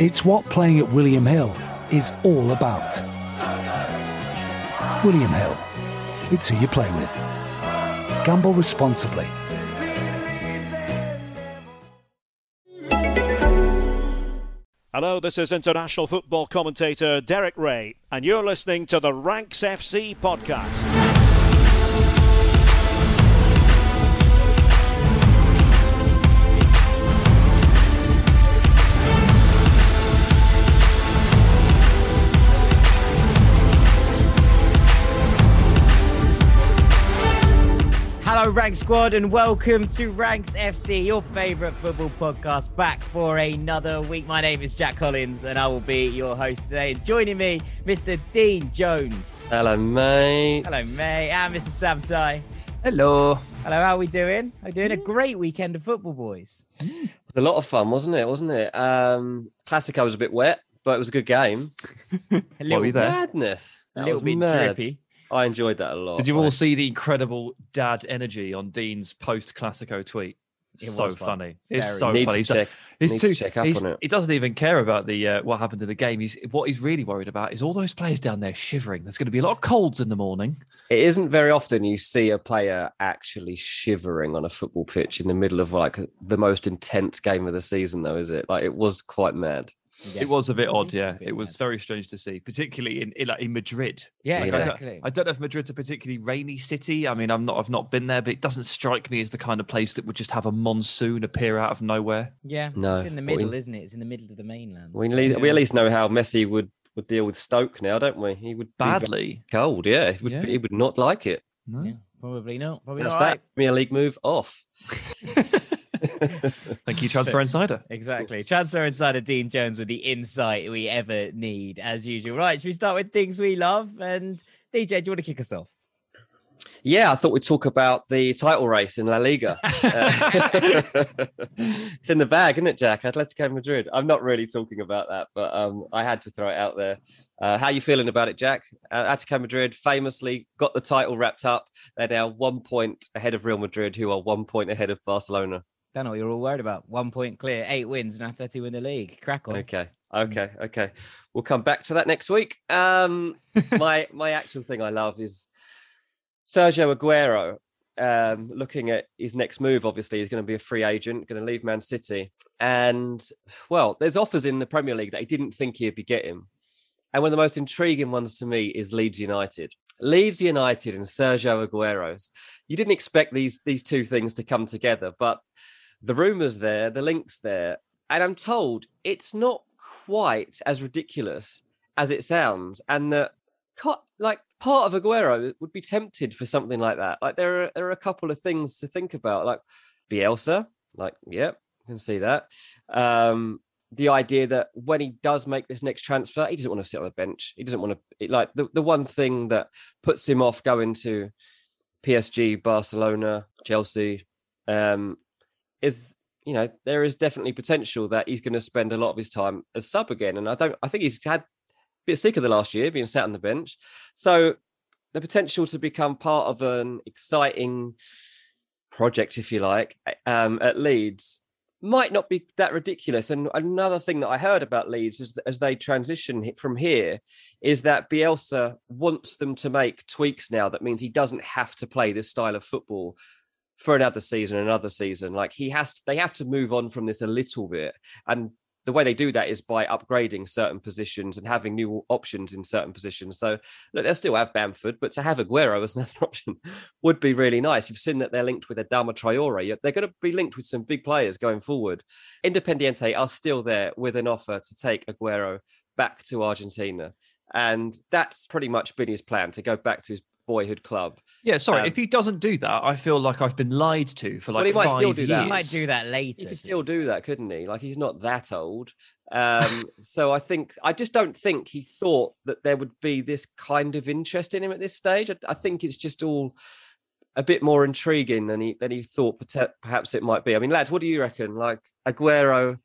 It's what playing at William Hill is all about. William Hill. It's who you play with. Gamble responsibly. Hello, this is international football commentator Derek Ray, and you're listening to the Ranks FC podcast. Hello, Rank Squad, and welcome to Ranks FC, your favorite football podcast, back for another week. My name is Jack Collins, and I will be your host today. And joining me, Mr. Dean Jones. Hello, mate. Hello, mate, and Mr. Sam Tighe. Hello. Hello, how are we doing? Are we doing a great weekend of football, boys? It was a lot of fun, wasn't it? Wasn't it? Um, Classico was a bit wet, but it was a good game. A little, were you there? Madness. a little was bit mad. drippy. I enjoyed that a lot. Did you all Like, see the incredible dad energy on Dean's post Classico tweet? It so fun. funny. It's Very. so Need funny. to He's, check. he's need too, to check up he's- on it. He doesn't even care about the uh, what happened to the game. He's what he's really worried about is all those players down there shivering. There's going to be a lot of colds in the morning. It isn't very often you see a player actually shivering on a football pitch in the middle of like the most intense game of the season, though, is it? Like it was quite mad. Yeah. It was a bit odd, yeah. was a bit It was very strange to see, particularly in in, like, in Madrid. Yeah, Like, I don't- exactly. I don't know if Madrid's a particularly rainy city. I mean, I'm not. I've not been there, but it doesn't strike me as the kind of place that would just have a monsoon appear out of nowhere. Yeah, No, it's in the but we- middle, isn't it? It's in the middle of the mainland. We, so- le- we at least know how Messi would, would deal with Stoke now, don't we? He would be very Badly. cold. Yeah, he would, Yeah. he would not like it. No. Yeah, probably not. Probably That's not. that Right. Premier League move off. Thank you, Transfer Insider. Exactly. Transfer insider Dean Jones with the insight we ever need, as usual. Right, should we start with things we love? And DJ, do you want to kick us off? Yeah, I thought we'd talk about the title race in La Liga. Uh, it's in the bag, isn't it, Jack? Atletico Madrid. I'm not really talking about that, but um, I had to throw it out there. Uh, how are you feeling about it, Jack? Uh, Atletico Madrid famously got the title wrapped up. They're now one point ahead of Real Madrid, who are one point ahead of Barcelona. Don't know what you're all worried about. One point clear, eight wins, and Atleti win the league. Crack on. Okay, okay, okay. We'll come back to that next week. Um, my my actual thing I love is Sergio Aguero. Um, looking at his next move, obviously, he's going to be a free agent, going to leave Man City. And well, there's offers in the Premier League that he didn't think he'd be getting. And one of the most intriguing ones to me is Leeds United. Leeds United and Sergio Aguero's. You didn't expect these these two things to come together, but the rumours there, the links there, and I'm told it's not quite as ridiculous as it sounds, and that like part of Aguero would be tempted for something like that. Like there are there are a couple of things to think about, like Bielsa, like yep, yeah, can see that. Um, the idea that when he does make this next transfer, he doesn't want to sit on the bench. He doesn't want to like the, the one thing that puts him off going to PSG, Barcelona, Chelsea, um, is you know there is definitely potential that he's going to spend a lot of his time as sub again. And I don't. I think he's had a bit sick of the last year being sat on the bench. So the potential to become part of an exciting project, if you like, um, at Leeds might not be that ridiculous. And another thing that I heard about Leeds is as they transition from here is that Bielsa wants them to make tweaks now. That means he doesn't have to play this style of football for another season, another season. Like he has, to, they have to move on from this a little bit. And the way they do that is by upgrading certain positions and having new options in certain positions. So look, they'll still have Bamford, but to have Aguero as another option would be really nice. You've seen that they're linked with Adama Traore. They're going to be linked with some big players going forward. Independiente are still there with an offer to take Aguero back to Argentina. And that's pretty much been his plan to go back to his boyhood club. Yeah, sorry. Um, if he doesn't do that, I feel like I've been lied to for like well, he might still do years. that. He might do that later. He could still do that, couldn't he? Like he's not that old. Um, so I think I just don't think he thought that there would be this kind of interest in him at this stage. I, I think it's just all a bit more intriguing than he than he thought perhaps it might be. I mean, lads, what do you reckon? Like Aguero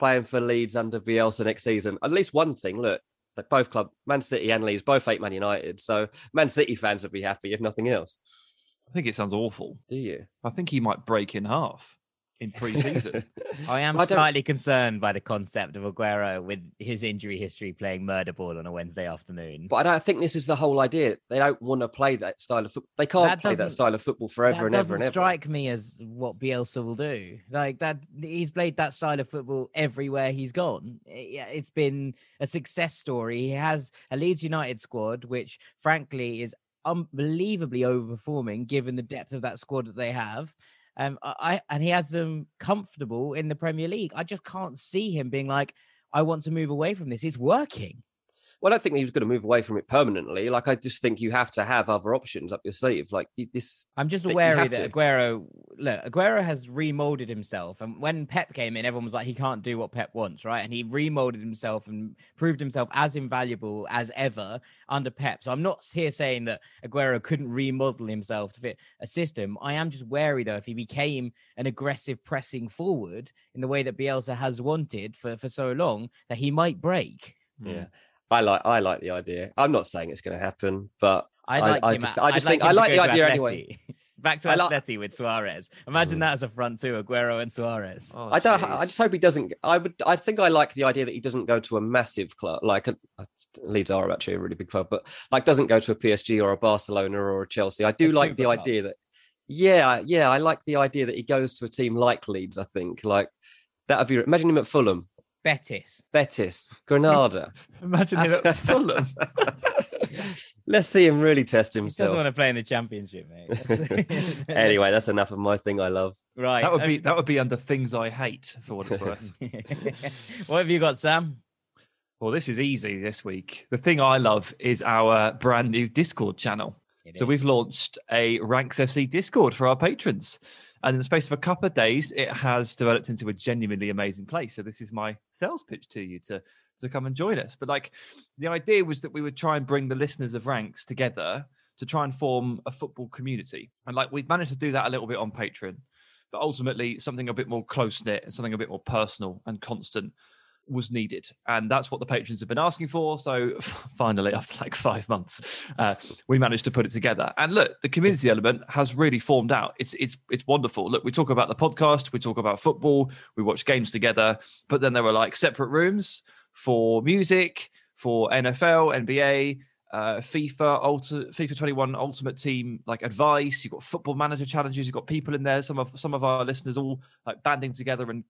playing for Leeds under Bielsa next season. At least one thing. Look, like both club, Man City and Leeds, both hate Man United. So Man City fans would be happy if nothing else. I think it sounds awful. Do you? I think he might break in half in pre-season. I am I slightly concerned by the concept of Aguero with his injury history playing murder ball on a Wednesday afternoon. But I don't think this is the whole idea. They don't want to play that style of football. They can't that play that style of football forever and ever and ever. Strike me as what Bielsa will do. Like that, he's played that style of football everywhere he's gone. It's been a success story. He has a Leeds United squad, which frankly is unbelievably overperforming given the depth of that squad that they have. Um, I and he has them comfortable in the Premier League. I just can't see him being like, I want to move away from this. It's working. Well, I don't think he was going to move away from it permanently. Like, I just think you have to have other options up your sleeve. Like this, I'm just wary that Aguero, look, Aguero has remolded himself, and when Pep came in, everyone was like, he can't do what Pep wants, right? And he remolded himself and proved himself as invaluable as ever under Pep. So I'm not here saying that Aguero couldn't remodel himself to fit a system. I am just wary though if he became an aggressive pressing forward in the way that Bielsa has wanted for for so long that he might break. Yeah. Hmm. I like I like the idea. I'm not saying it's going to happen, but I like I, him, I just, I just think like I like the idea anyway. Back to Atleti like... with Suarez. Imagine mm. that as a front two, Aguero and Suarez. Oh, I don't. Geez. I just hope he doesn't. I would. I think I like the idea that he doesn't go to a massive club like a, Leeds are actually a really big club, but like doesn't go to a PSG or a Barcelona or a Chelsea. I do a like the club. idea that. Yeah, yeah, I like the idea that he goes to a team like Leeds. I think like that would be. Imagine him at Fulham. Betis. Betis. Granada. Imagine him at Fulham. Let's see him really test himself. He doesn't want to play in the championship, mate. anyway, that's enough of my thing I love. Right. That would be um, that would be under things I hate for what it's worth. what have you got, Sam? Well, this is easy this week. The thing I love is our brand new Discord channel. It so is. we've launched a Ranks FC Discord for our patrons. And in the space of a couple of days, it has developed into a genuinely amazing place. So this is my sales pitch to you to to come and join us. But like the idea was that we would try and bring the listeners of ranks together to try and form a football community. And like we've managed to do that a little bit on Patreon, but ultimately something a bit more close knit and something a bit more personal and constant was needed. And that's what the patrons have been asking for. So finally, after like five months, uh, we managed to put it together. And look, the community element has really formed out. It's it's it's wonderful. Look, we talk about the podcast, we talk about football, we watch games together, but then there were like separate rooms for music, for NFL, NBA, uh, FIFA, Ulti- FIFA 21 Ultimate Team, like advice. You've got football manager challenges. You've got people in there. Some of some of our listeners all like banding together and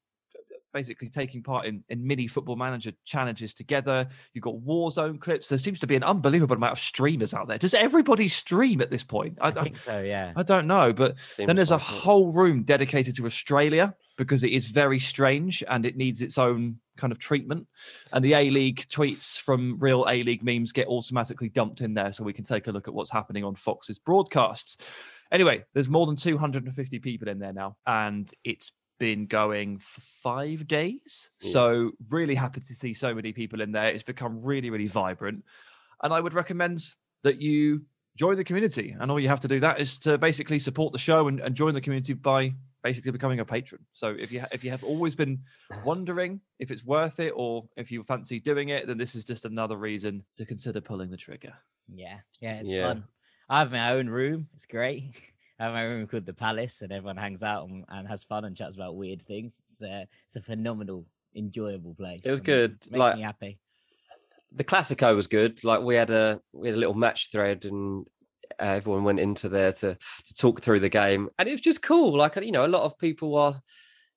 basically taking part in, in mini football manager challenges together. You've got Warzone clips. There seems to be an unbelievable amount of streamers out there. Does everybody stream at this point? I, I think so, yeah. I don't know. But Seems then there's a whole room dedicated to Australia because it is very strange and it needs its own kind of treatment. And the A League tweets from real A League memes get automatically dumped in there so we can take a look at what's happening on Fox's broadcasts. Anyway, there's more than 250 people in there now, and it's been going for five days. Yeah. So, really happy to see so many people in there. It's become really, really vibrant. And I would recommend that you join the community. And all you have to do that is to basically support the show and, and join the community by basically becoming a patron. So if you ha- if you have always been wondering if it's worth it or if you fancy doing it, then this is just another reason to consider pulling the trigger. Yeah, yeah, it's yeah. fun. I have my own room. It's great. I have my room called the Palace, and everyone hangs out and, and has fun and chats about weird things. It's a, it's a phenomenal, enjoyable place. It was good. It makes like, me happy. The Classico was good. Like we had a we had a little match thread, and uh, everyone went into there to to talk through the game, and it was just cool. Like you know, a lot of people are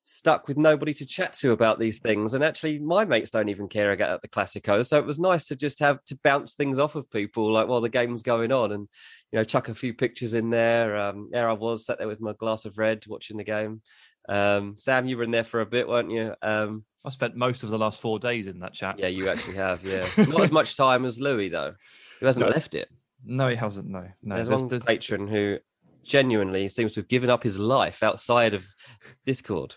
stuck with nobody to chat to about these things. And actually, my mates don't even care about the Classico. So it was nice to just have to bounce things off of people, like while the game's going on, and you know, chuck a few pictures in there. Um, there I was sat there with my glass of red, watching the game. Um, Sam, you were in there for a bit, weren't you? Um, I spent most of the last four days in that chat. Yeah, you actually have. Yeah, not as much time as Louis though, who hasn't no. left it. No, he hasn't. No, no. There's, there's one there's... patron who genuinely seems to have given up his life outside of Discord.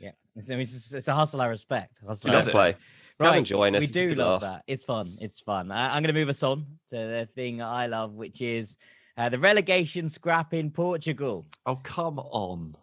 Yeah, it's, I mean, it's, it's a hustle I respect. Hustle I play. Right, Come and join us. We do love laugh. that. It's fun. It's fun. I, am going to move us on to the thing I love, which is uh, the relegation scrap in Portugal. Oh, come on.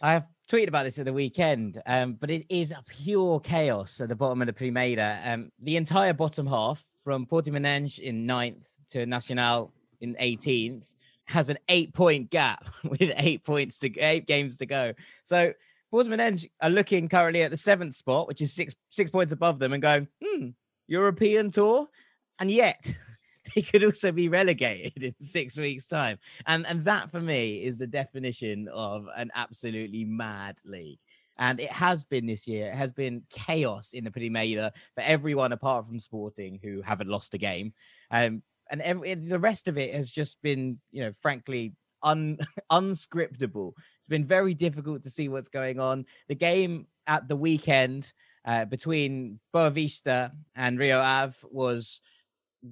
I have tweeted about this at the weekend, um, but it is a pure chaos at the bottom of the Primeira. Um, the entire bottom half, from Portimonense in ninth to Nacional in 18th, has an eight-point gap with eight points to eight games to go. So Portimonense are looking currently at the seventh spot, which is six six points above them, and going, hmm, European tour, and yet they could also be relegated in six weeks' time. And and that for me is the definition of an absolutely mad league. And it has been this year. It has been chaos in the Primeira for everyone apart from Sporting, who haven't lost a game. Um, and every, the rest of it has just been, you know, frankly, un unscriptable. It's been very difficult to see what's going on. The game at the weekend uh, between Boavista and Rio Ave was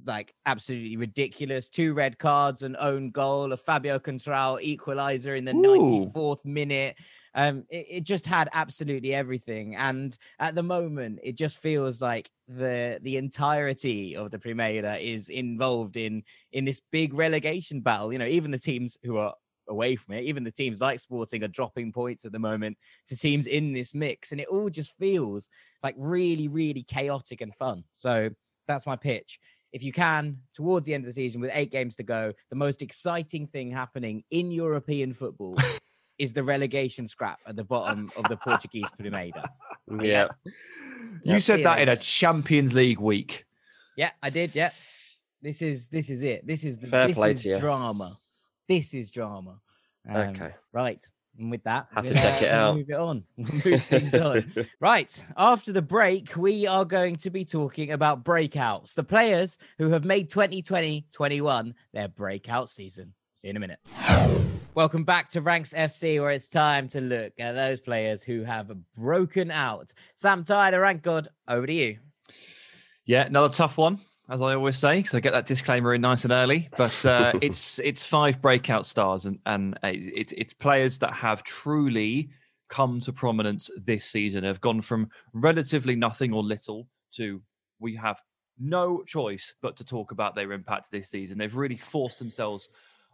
like absolutely ridiculous. Two red cards, an own goal, a Fabio Coentrão equalizer in the Ooh. 94th minute. Um, it, it, just had absolutely everything. And at the moment, it just feels like the the entirety of the Primeira is involved in in this big relegation battle. You know, even the teams who are away from it, even the teams like Sporting are dropping points at the moment to teams in this mix, and it all just feels like really, really chaotic and fun. So that's my pitch if you can, towards the end of the season with eight games to go, the most exciting thing happening in European football is the relegation scrap at the bottom of the Portuguese Primeira. Yeah. You yep. said that in a Champions League week. Yeah, I did. Yeah. This is this is it. This is the Fair this play is to you. drama. This is drama. Um, okay. Right. And with that, have to check it out. Move it on. move things on. right. After the break, we are going to be talking about breakouts, the players who have made 2020 21 their breakout season. See you in a minute. Welcome back to Ranks FC, where it's time to look at those players who have broken out. Sam Tighe, the rank god, over to you. Yeah, another tough one, as I always say, because I get that disclaimer in nice and early. But uh, it's it's five breakout stars, and and uh, it's it's players that have truly come to prominence this season, have gone from relatively nothing or little to we have no choice but to talk about their impact this season. They've really forced themselves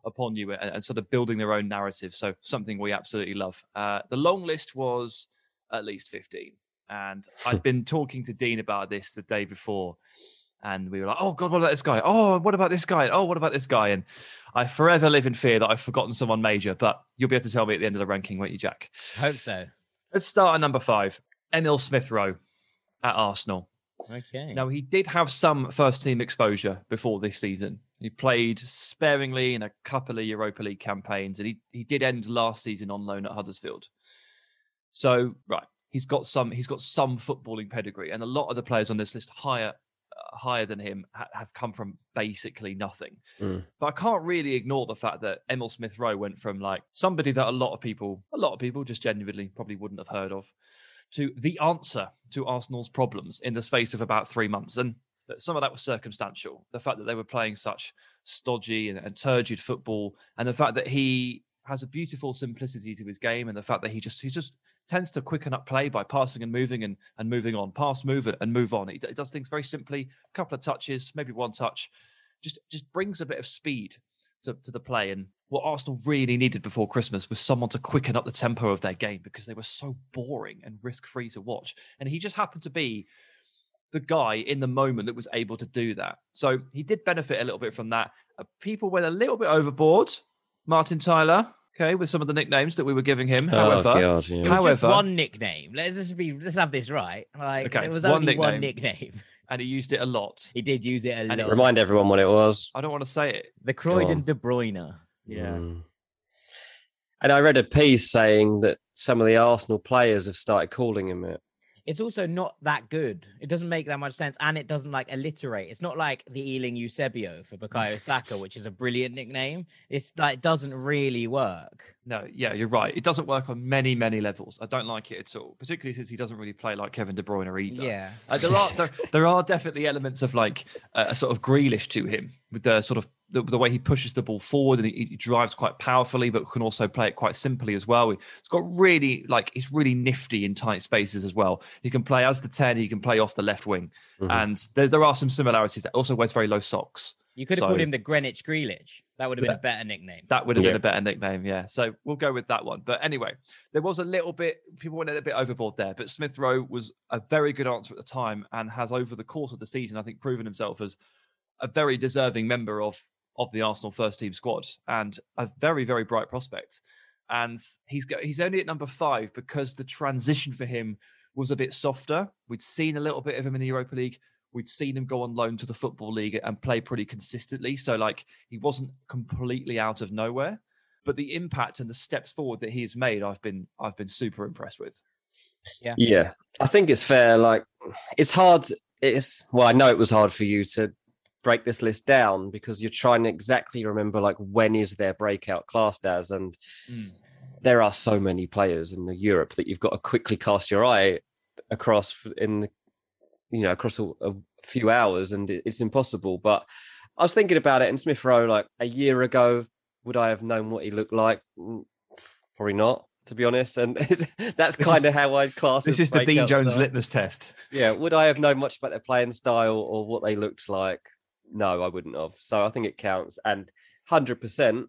upon you and, and, sort of building their own narrative. So something we absolutely love. Uh, the long list was at least 15. And I'd been talking to Dean about this the day before. And we were like, oh, God, what about this guy? Oh, what about this guy? Oh, what about this guy? And I forever live in fear that I've forgotten someone major, but you'll be able to tell me at the end of the ranking, won't you, Jack? Hope so. Let's start at number five Emil Smith Rowe at Arsenal. Okay. Now, he did have some first team exposure before this season. He played sparingly in a couple of Europa League campaigns, and he, he did end last season on loan at Huddersfield. So, right, he's got some he's got some footballing pedigree, and a lot of the players on this list higher higher than him ha- have come from basically nothing. Mm. But I can't really ignore the fact that Emil Smith Rowe went from like somebody that a lot of people a lot of people just genuinely probably wouldn't have heard of to the answer to Arsenal's problems in the space of about three months. And some of that was circumstantial. The fact that they were playing such stodgy and, and turgid football, and the fact that he has a beautiful simplicity to his game, and the fact that he just he just tends to quicken up play by passing and moving and, and moving on, pass, move it, and move on. He, he does things very simply, a couple of touches, maybe one touch, just just brings a bit of speed to, to the play. And what Arsenal really needed before Christmas was someone to quicken up the tempo of their game because they were so boring and risk free to watch. And he just happened to be the guy in the moment that was able to do that. So he did benefit a little bit from that. Uh, people went a little bit overboard. Martin Tyler, okay, with some of the nicknames that we were giving him. Oh, however, God, yeah. it was however, just one nickname. Let's just be let's have this right. Like okay, it was only nickname. one nickname. and he used it a lot. He did use it a and lot. Remind everyone what it was. I don't want to say it. The Croydon De Bruyne. Yeah. Mm. And I read a piece saying that some of the Arsenal players have started calling him it it's also not that good. It doesn't make that much sense, and it doesn't like alliterate. It's not like the Ealing Eusebio for Bukayo Saka, which is a brilliant nickname. It's like doesn't really work. No, yeah, you're right. It doesn't work on many, many levels. I don't like it at all, particularly since he doesn't really play like Kevin De Bruyne either. Yeah, uh, there are there, there, are definitely elements of like uh, a sort of Grealish to him with the sort of the, the, way he pushes the ball forward and he, he, drives quite powerfully, but can also play it quite simply as well. He's got really like he's really nifty in tight spaces as well. He can play as the ten, he can play off the left wing, mm-hmm. and there, there are some similarities. That also wears very low socks. You could have so, called him the Greenwich Grealish. That would have been yeah, a better nickname. That would have yeah. been a better nickname, yeah. So we'll go with that one. But anyway, there was a little bit people went a little bit overboard there, but Smith Rowe was a very good answer at the time and has over the course of the season, I think, proven himself as a very deserving member of of the Arsenal first team squad and a very, very bright prospect. And he's got, he's only at number five because the transition for him was a bit softer. We'd seen a little bit of him in the Europa League. We'd seen him go on loan to the Football League and play pretty consistently. So, like, he wasn't completely out of nowhere. But the impact and the steps forward that he's made, I've been I've been super impressed with. Yeah, yeah. I think it's fair. Like, it's hard. It's well, I know it was hard for you to break this list down because you're trying to exactly remember like when is their breakout classed as and mm. there are so many players in the Europe that you've got to quickly cast your eye across in the, you know across a, a few hours and it, it's impossible but I was thinking about it and Smith Rowe like a year ago would I have known what he looked like mm, probably not to be honest. And that's kind of how I'd class. This is the Dean Jones style. litmus test. Yeah, would I have known much about their playing style or what they looked like? No, I wouldn't have. So I think it counts. And hundred percent,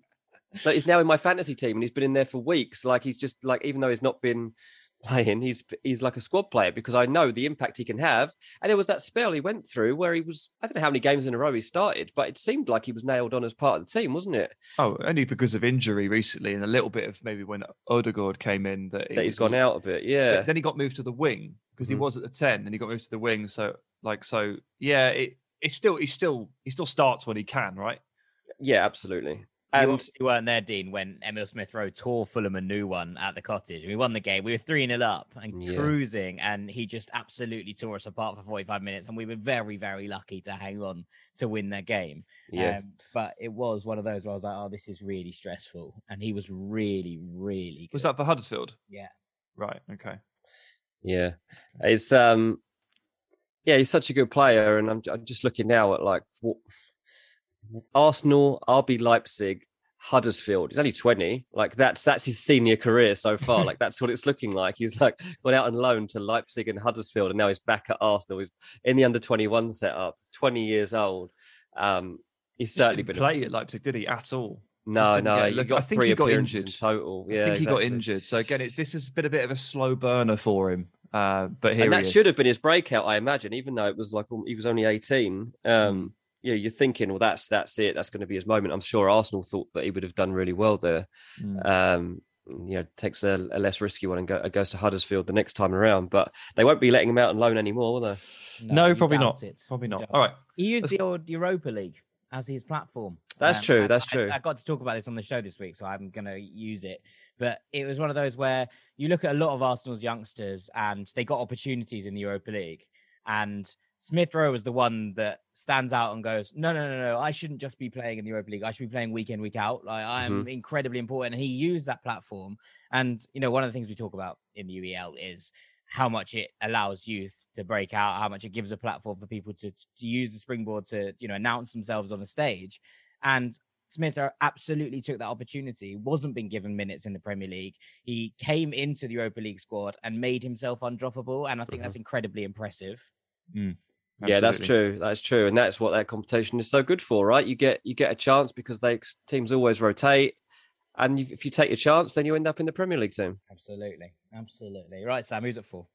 but he's now in my fantasy team and he's been in there for weeks. Like he's just like, even though he's not been playing, he's he's like a squad player because I know the impact he can have. And there was that spell he went through where he was, I don't know how many games in a row he started, but it seemed like he was nailed on as part of the team, wasn't it? Oh, only because of injury recently and a little bit of maybe when Odegaard came in that, that he's gone out a bit. Yeah. Then he got moved to the wing because mm-hmm. he was at the 10 and he got moved to the wing. So like, so yeah, it, it's still he still he still starts when he can, right? Yeah, absolutely. And you, weren't there, Dean, when Emil Smith Rowe tore Fulham a new one at the cottage. We won the game. We were 3 0 up and yeah. cruising, and he just absolutely tore us apart for 45 minutes. And we were very, very lucky to hang on to win that game. Yeah. Um, but it was one of those where I was like, oh, this is really stressful. And he was really, really good. Was that for Huddersfield? Yeah. Right. Okay. Yeah. It's, um, yeah, he's such a good player, and I'm, I'm just looking now at like what, Arsenal, RB Leipzig, Huddersfield. He's only 20. Like that's that's his senior career so far. like that's what it's looking like. He's like went out on loan to Leipzig and Huddersfield, and now he's back at Arsenal. He's in the under 21 setup. 20 years old. Um, he's certainly been a... play at Leipzig, did he at all? No, no, look, got I think three he got appearances in injured. total. I Yeah, think he got injured. So again, it's this has been a bit of a slow burner for him. Uh, but here and he that is. should have been his breakout, I imagine. Even though it was like um, he was only eighteen. Hmm. Um, Yeah, you're thinking, well, that's that's it. That's going to be his moment. I'm sure Arsenal thought that he would have done really well there. Mm. Um, you know, takes a, a less risky one and go, goes to Huddersfield the next time around. But they won't be letting him out on loan anymore, will they? No, you probably not. it. Probably not. doubt All it. He used Let's- the old Europa League as his platform. That's Um, true, and that's I- true. I, got to talk about this on the show this week, so I'm going to use it. But it was one of those where you look at a lot of Arsenal's youngsters and they got opportunities in the Europa League. And Smith Rowe was the one that stands out and goes, No, no, no, no. I shouldn't just be playing in the Europa League. I should be playing week in, week out. Like I'm Mm-hmm. incredibly important. And he used that platform. And you know, one of the things we talk about in the UEL is how much it allows youth to break out, how much it gives a platform for people to to use the springboard to you know announce themselves on a stage. And Smith absolutely took that opportunity. Wasn't being given minutes in the Premier League. He came into the Europa League squad and made himself undroppable, and I think that's mm-hmm. incredibly impressive. Mm. Yeah, that's true. That's true, and that's what that competition is so good for, right? You get you get a chance because they teams always rotate, and you, if you take your chance, then you end up in the Premier League team. Absolutely, absolutely. Right, Sam, who's it for?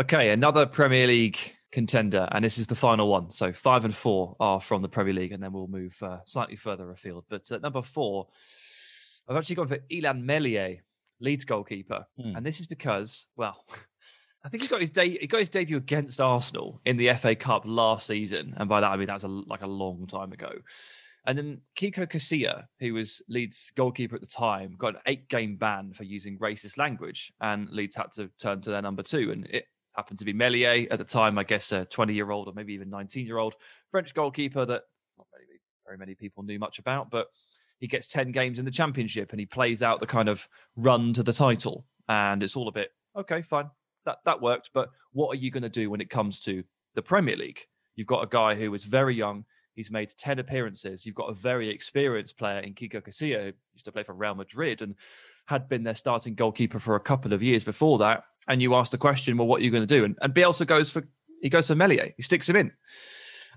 Okay, another Premier League contender, and this is the final one. So five and four are from the Premier League, and then we'll move uh, slightly further afield. But at number four, I've actually gone for Illan Meslier, Leeds goalkeeper, Hmm. and this is because, well, I think he's got his de- he got his debut against Arsenal in the FA Cup last season, and by that I mean that was a, like a long time ago. And then Kiko Casilla, who was Leeds goalkeeper at the time, got an eight-game ban for using racist language, and Leeds had to turn to their number two, and it happened to be Meslier at the time, I guess a 20-year-old or maybe even 19-year-old French goalkeeper that not very, very many people knew much about, but he gets 10 games in the championship and he plays out the kind of run to the title. And it's all a bit, okay, fine, that, that worked. But what are you going to do when it comes to the Premier League? You've got a guy who is very young. He's made 10 appearances. You've got a very experienced player in Kiko Casilla, who used to play for Real Madrid and had been their starting goalkeeper for a couple of years before that. And you ask the question, well, what are you going to do? And, and Bielsa goes for he goes for Meslier. He sticks him in.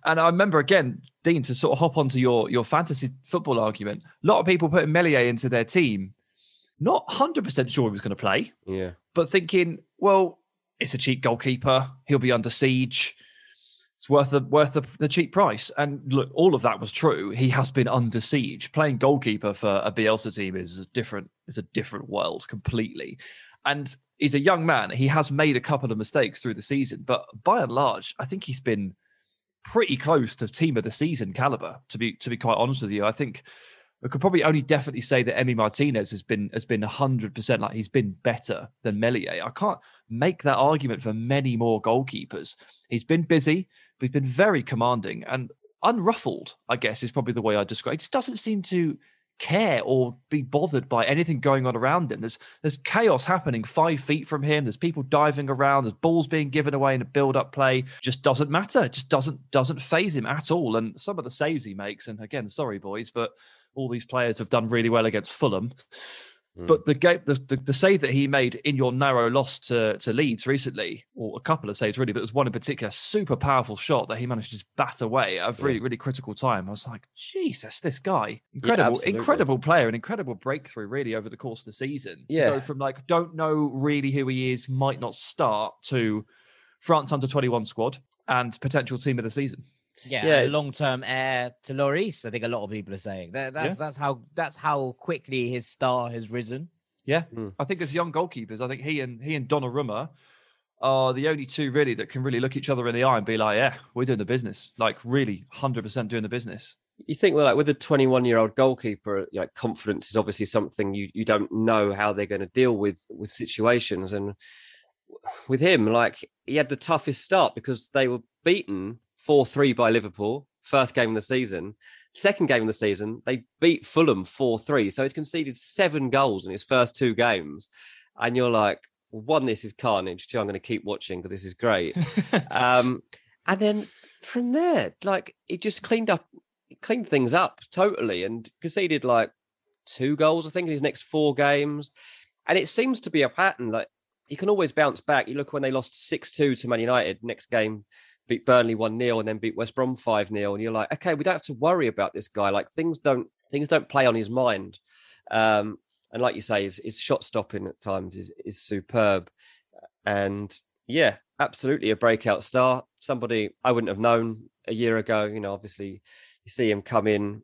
And I remember again, Dean, to sort of hop onto your your fantasy football argument. A lot of people putting Meslier into their team, not hundred percent sure he was going to play, Yeah, but thinking, well, it's a cheap goalkeeper. He'll be under siege. It's worth the worth the, the cheap price. And look, all of that was true. He has been under siege. Playing goalkeeper for a Bielsa team is a different is a different world completely. And he's a young man. He has made a couple of mistakes through the season, but by and large, I think he's been pretty close to team of the season caliber. To be to be quite honest with you, I think we could probably only definitely say that Emi Martinez has been has been hundred percent like he's been better than Meslier. I can't make that argument for many more goalkeepers. He's been busy, but he's been very commanding and unruffled. I guess is probably the way I describe. It just doesn't seem to care or be bothered by anything going on around him. There's there's chaos happening five feet from him. There's people diving around. There's balls being given away in a build-up play. Just doesn't matter. It just doesn't doesn't phase him at all. And some of the saves he makes, and again, sorry boys, but all these players have done really well against Fulham. Mm. But the game, the, the, the save that he made in your narrow loss to, to Leeds recently, or a couple of saves really, but there was one in particular, super powerful shot that he managed to just bat away at a really, really critical time. I was like, Jesus, this guy, incredible, absolutely. incredible player, an incredible breakthrough really over the course of the season. To Yeah. go from like, don't know really who he is, might not start to France under 21 squad and potential team of the season. Yeah, Yeah. long term heir to Lloris. I think a lot of people are saying that. That's Yeah. that's how that's how quickly his star has risen. Yeah, Mm. I think as young goalkeepers, I think he and he and Donnarumma are the only two really that can really look each other in the eye and be like, "Yeah, we're doing the business." Like really, hundred percent doing the business. you think well, like with a 21 year old goalkeeper, like confidence is obviously something you you don't know how they're going to deal with with situations, and with him, like he had the toughest start because they were beaten four three by Liverpool first game of the season. Second game of the season, they beat Fulham four three, so he's conceded seven goals in his first two games, and you're like, one, this is carnage. Two, I'm going to keep watching because this is great. um, and then from there, like it just cleaned up, cleaned things up totally, and conceded like two goals, I think, in his next four games. And it seems to be a pattern. Like he can always bounce back. You look when they lost six two to Man United. Next game, beat Burnley one 0 and then beat West Brom five 0 and you're like, okay, we don't have to worry about this guy. Like things don't things don't play on his mind. Um, and like you say, his, his shot stopping at times is is superb. And yeah, absolutely a breakout star. Somebody I wouldn't have known a year ago. You know, obviously you see him come in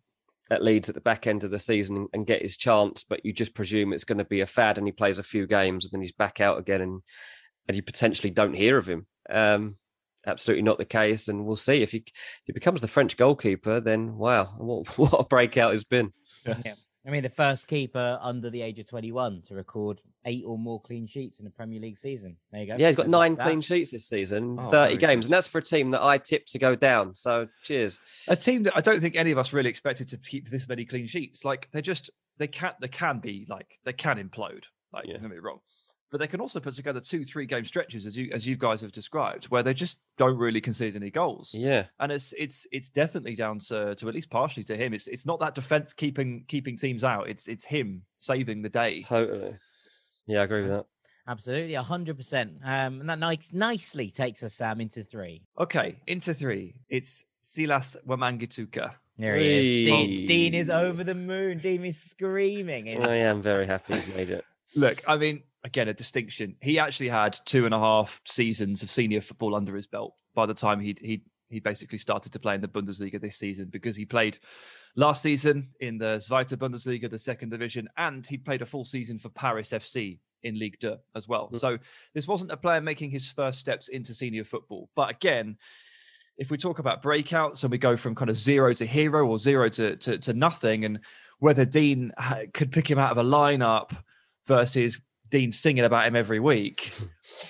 at Leeds at the back end of the season and get his chance, but you just presume it's going to be a fad and he plays a few games and then he's back out again and and you potentially don't hear of him. Um, absolutely not the case, and we'll see if he if he becomes the French goalkeeper. Then wow, what what a breakout has been. Yeah. I mean, the first keeper under the age of 21 to record eight or more clean sheets in the Premier League season. There you go. Yeah, he's got nine clean sheets this season, oh, 30 games, good. and that's for a team that I tipped to go down. So cheers. A team that I don't think any of us really expected to keep this many clean sheets. Like they're just they can't they can be like they can implode. Like yeah. don't get me wrong but they can also put together two, three game stretches as you as you guys have described, where they just don't really concede any goals. Yeah, and it's it's it's definitely down to to at least partially to him. It's it's not that defense keeping keeping teams out. It's it's him saving the day. Totally. Yeah, I agree with that. Absolutely, hundred percent. Um, and that nice, nicely takes us Sam into three. Okay, into three. It's Silas Wamangituka. There he is. Dean, Dean, is over the moon. Dean is screaming. I am very happy he made it. Look, I mean, again a distinction. He actually had two and a half seasons of senior football under his belt by the time he he he basically started to play in the Bundesliga this season because he played last season in the Zweite Bundesliga, the second division, and he played a full season for Paris FC in Ligue 2 as well. Mm-hmm. So this wasn't a player making his first steps into senior football. But again, if we talk about breakouts and we go from kind of zero to hero or zero to, to, to nothing, and whether Dean could pick him out of a lineup versus Dean singing about him every week.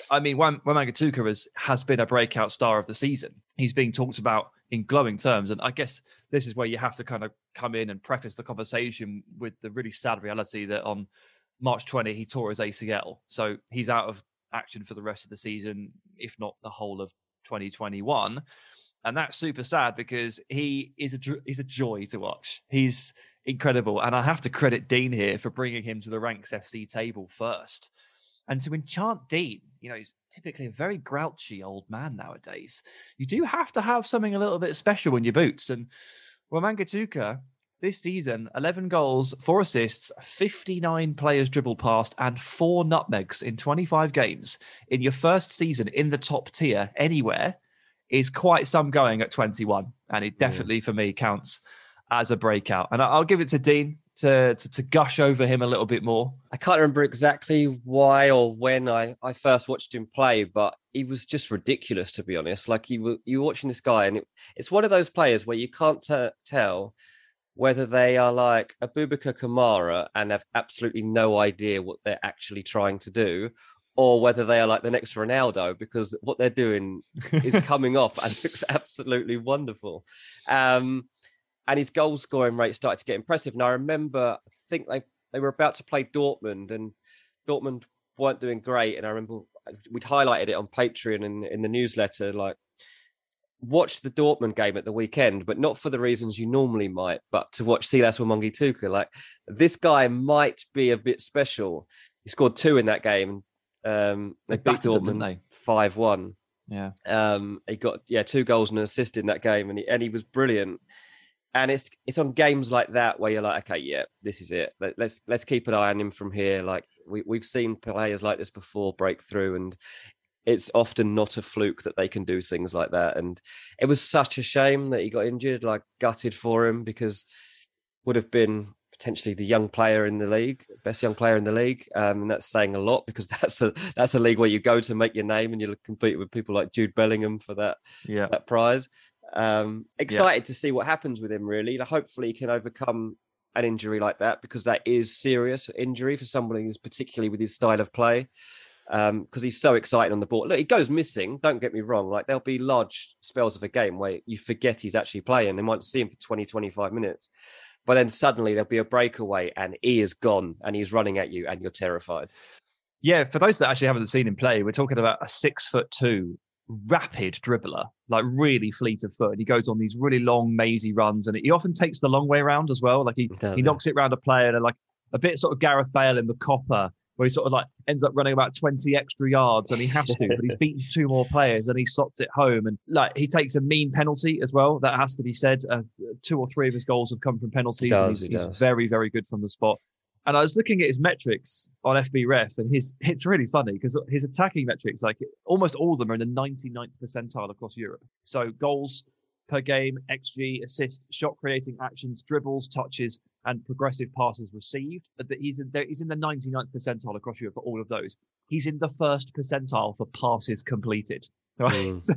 I mean, Wamangituka has, has been a breakout star of the season. He's being talked about in glowing terms. And I guess this is where you have to kind of come in and preface the conversation with the really sad reality that on March 20, he tore his ACL. So he's out of action for the rest of the season, if not the whole of 2021. And that's super sad because he is a he's a joy to watch. He's incredible. And I have to credit Dean here for bringing him to the Ranks FC table first. And to enchant Dean, you know, he's typically a very grouchy old man nowadays. You do have to have something a little bit special in your boots. And Wamangituka, this season, 11 goals, four assists, 59 players dribbled past, and four nutmegs in 25 games in your first season in the top tier anywhere is quite some going at 21. And it definitely, yeah. for me, counts as a breakout. And I'll give it to Dean to, to, to gush over him a little bit more. I can't remember exactly why or when I, I first watched him play, but he was just ridiculous to be honest. Like you you were watching this guy, and it, it's one of those players where you can't t- tell whether they are like Aboubakar Kamara and have absolutely no idea what they're actually trying to do, or whether they are like the next Ronaldo because what they're doing is coming off and looks absolutely wonderful. Um, and his goal scoring rate started to get impressive. And I remember, I think they they were about to play Dortmund, and Dortmund weren't doing great. And I remember we'd highlighted it on Patreon and in the newsletter, like watch the Dortmund game at the weekend, but not for the reasons you normally might, but to watch Silas Wamangituka. Like this guy might be a bit special. He scored two in that game. Um, they, they beat Dortmund five one. Yeah. Um, he got yeah two goals and an assist in that game, and he and he was brilliant and it's it's on games like that where you're like, okay, yeah, this is it. Let, us let's keep an eye on him from here. Like we we've seen players like this before break through, and it's often not a fluke that they can do things like that. And it was such a shame that he got injured. Like gutted for him because would have been potentially the young player in the league, best young player in the league, um, and that's saying a lot because that's a that's a league where you go to make your name and you compete with people like Jude Bellingham for that yeah. that prize. Um, excited yeah. to see what happens with him. Really, hopefully he can overcome an injury like that because that is serious injury for somebody who's particularly with his style of play. Because um, he's so excited on the ball. Look, he goes missing. Don't get me wrong. Like there'll be large spells of a game where you forget he's actually playing. They might see him for 20, 25 minutes. But then suddenly there'll be a breakaway and he is gone and he's running at you and you're terrified. Yeah, for those that actually haven't seen him play, we're talking about a six foot two rapid dribbler, like really fleet of foot. And he goes on these really long, mazy runs, and he often takes the long way around as well. Like he, he, he knocks it around a player, and like a bit sort of Gareth Bale in the copper. where he sort of like ends up running about 20 extra yards and he has to, but he's beaten two more players and he slots it home. And like he takes a mean penalty as well. That has to be said. Uh, two or three of his goals have come from penalties. Does, and he's, he's very, very good from the spot. And I was looking at his metrics on FB Ref, and his it's really funny because his attacking metrics, like almost all of them, are in the 99th percentile across Europe. So goals per game, XG, assist, shot creating actions, dribbles, touches, and progressive passes received. He's in, he's in the 99th percentile across Europe for all of those. He's in the first percentile for passes completed. Right? Mm. So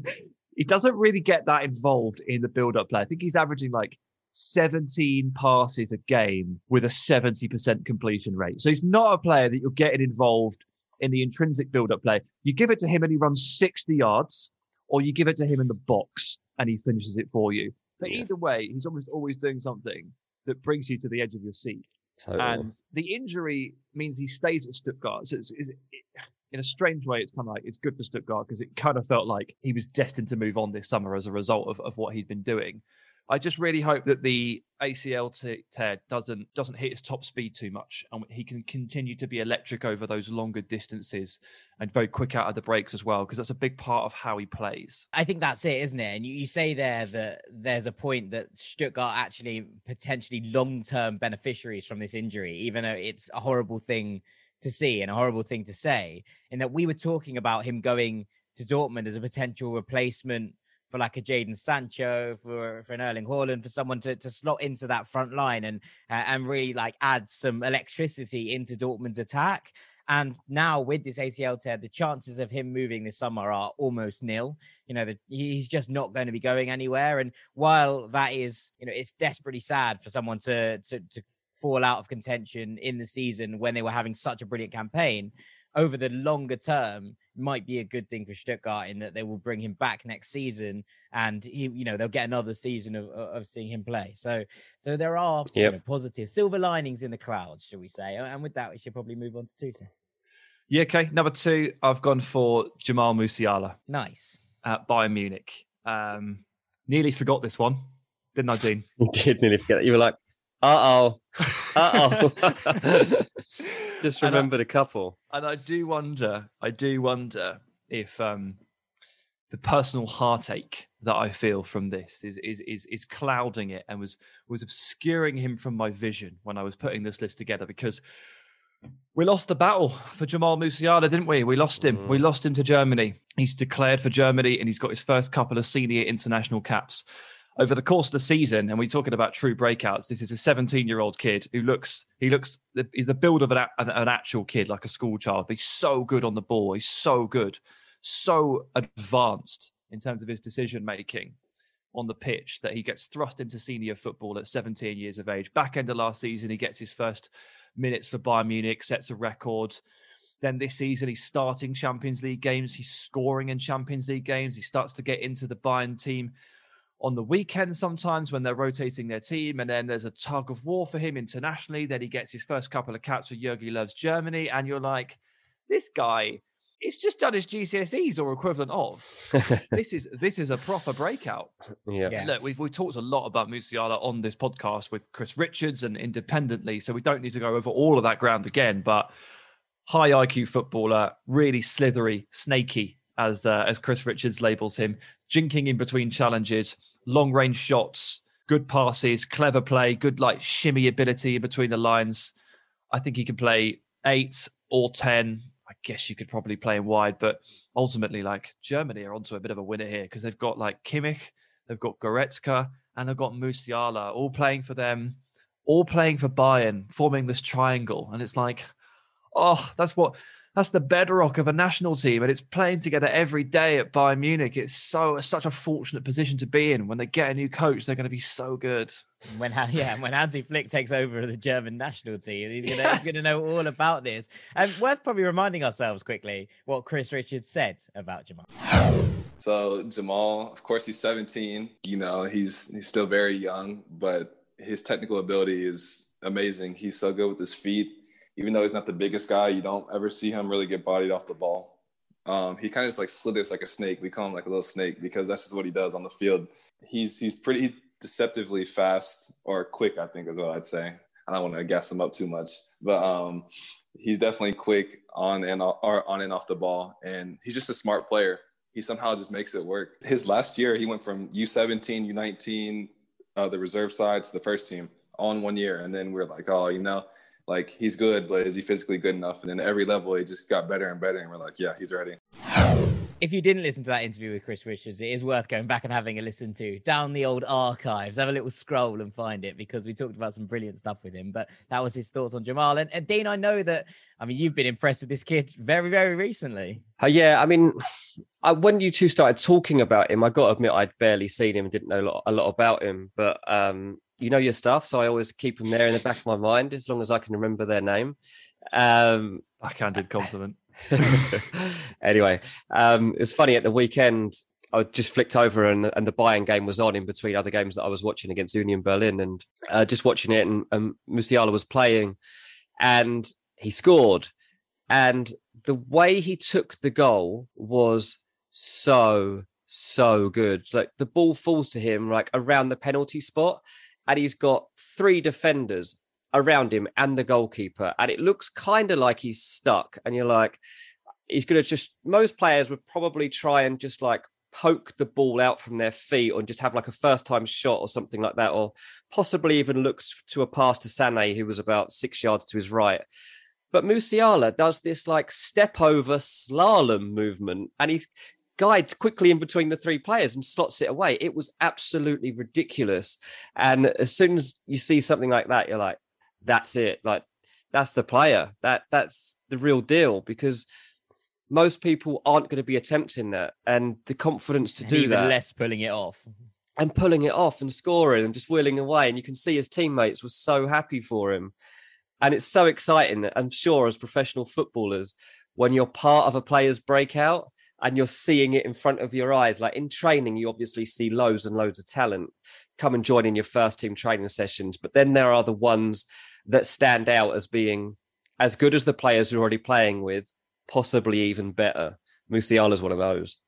he doesn't really get that involved in the build-up play. I think he's averaging like 17 passes a game with a 70% completion rate. So he's not a player that you're getting involved in the intrinsic build-up play. You give it to him and he runs 60 yards, or you give it to him in the box and he finishes it for you. But yeah. either way, he's almost always doing something that brings you to the edge of your seat. Totally. And the injury means he stays at Stuttgart. So it's, it's, it, in a strange way, it's kind of like it's good for Stuttgart because it kind of felt like he was destined to move on this summer as a result of, of what he'd been doing. I just really hope that the ACL tear doesn't doesn't hit his top speed too much, and he can continue to be electric over those longer distances and very quick out of the breaks as well, because that's a big part of how he plays. I think that's it, isn't it? And you, you say there that there's a point that Stuttgart actually potentially long term beneficiaries from this injury, even though it's a horrible thing to see and a horrible thing to say. In that we were talking about him going to Dortmund as a potential replacement for like a Jadon Sancho, for for an Erling Haaland, for someone to, to slot into that front line and uh, and really like add some electricity into Dortmund's attack. And now with this ACL tear, the chances of him moving this summer are almost nil. You know, the, he's just not going to be going anywhere. And while that is, you know, it's desperately sad for someone to to to fall out of contention in the season when they were having such a brilliant campaign over the longer term might be a good thing for Stuttgart in that they will bring him back next season and he, you know, they'll get another season of, of seeing him play. So, so there are yep. you know, positive silver linings in the clouds, shall we say? And with that, we should probably move on to Tutu. Yeah, okay. Number two, I've gone for Jamal Musiala. Nice. At Bayern Munich. Um, nearly forgot this one, didn't I, Dean? You did nearly forget. It. You were like, uh oh. Uh oh. Just remembered I, a couple. And I do wonder, I do wonder if um, the personal heartache that I feel from this is is is is clouding it and was was obscuring him from my vision when I was putting this list together because we lost the battle for Jamal Musiala, didn't we? We lost him. Mm. We lost him to Germany. He's declared for Germany and he's got his first couple of senior international caps over the course of the season, and we're talking about true breakouts. This is a 17 year old kid who looks, he looks, he's the build of an, an actual kid, like a school child. But he's so good on the ball. He's so good, so advanced in terms of his decision making on the pitch that he gets thrust into senior football at 17 years of age. Back end of last season, he gets his first minutes for Bayern Munich, sets a record. Then this season, he's starting Champions League games. He's scoring in Champions League games. He starts to get into the Bayern team on the weekend sometimes when they're rotating their team. And then there's a tug of war for him internationally. Then he gets his first couple of caps for Jogi Löw's Germany. And you're like, this guy he's just done his GCSEs or equivalent of. this is this is a proper breakout. Yeah. yeah. Look, we've we talked a lot about Musiala on this podcast with Chris Richards and independently, so we don't need to go over all of that ground again. But high IQ footballer, really slithery, snaky as uh, as Chris Richards labels him, jinking in between challenges, long range shots, good passes, clever play, good like shimmy ability in between the lines. I think he can play eight or ten. I guess you could probably play him wide, but ultimately, like Germany are onto a bit of a winner here because they've got like Kimmich, they've got Goretzka, and they've got Musiala all playing for them, all playing for Bayern, forming this triangle. And it's like, oh, that's what that's the bedrock of a national team, and it's playing together every day at Bayern Munich. It's so such a fortunate position to be in. When they get a new coach, they're going to be so good. When yeah, when Hansi Flick takes over the German national team, he's gonna he's gonna know all about this. And worth probably reminding ourselves quickly what Chris Richards said about Jamal. So Jamal, of course, he's 17. You know, he's he's still very young, but his technical ability is amazing. He's so good with his feet even though he's not the biggest guy, you don't ever see him really get bodied off the ball. Um, he kind of just like slithers like a snake. We call him like a little snake because that's just what he does on the field. He's he's pretty deceptively fast or quick, I think is what I'd say. I don't want to gas him up too much, but um, he's definitely quick on and off, on and off the ball, and he's just a smart player. He somehow just makes it work. His last year, he went from U17, U19, uh, the reserve side to the first team all in one year, and then we we're like, oh, you know, like he's good, but is he physically good enough? And then every level, he just got better and better, and we're like, yeah, he's ready if you didn't listen to that interview with Chris Richards, it is worth going back and having a listen to down the old archives. Have a little scroll and find it because we talked about some brilliant stuff with him. But that was his thoughts on Jamal. And, and Dean, I know that, I mean, you've been impressed with this kid very, very recently. Uh, yeah, I mean, I, when you two started talking about him, I got to admit I'd barely seen him and didn't know a lot, a lot about him. But um, you know your stuff, so I always keep them there in the back of my mind as long as I can remember their name. Um, Backhanded compliment. anyway, um, it's funny at the weekend. I just flicked over and, and the Bayern game was on in between other games that I was watching against Union Berlin and uh, just watching it. And, and Musiala was playing and he scored. And the way he took the goal was so, so good. Like the ball falls to him like around the penalty spot and he's got three defenders around him and the goalkeeper. And it looks kind of like he's stuck. And you're like, he's going to just, most players would probably try and just like poke the ball out from their feet or just have like a first time shot or something like that, or possibly even look to a pass to Sané, who was about six yards to his right. But Musiala does this like step over slalom movement and he guides quickly in between the three players and slots it away. It was absolutely ridiculous. And as soon as you see something like that, you're like, that's it. Like that's the player. That that's the real deal because most people aren't going to be attempting that, and the confidence to do Even that, less pulling it off, and pulling it off and scoring and just wheeling away, and you can see his teammates were so happy for him, and it's so exciting. I'm sure as professional footballers, when you're part of a player's breakout and you're seeing it in front of your eyes, like in training, you obviously see loads and loads of talent come and join in your first team training sessions, but then there are the ones that stand out as being as good as the players you're already playing with, possibly even better. Musiala is one of those.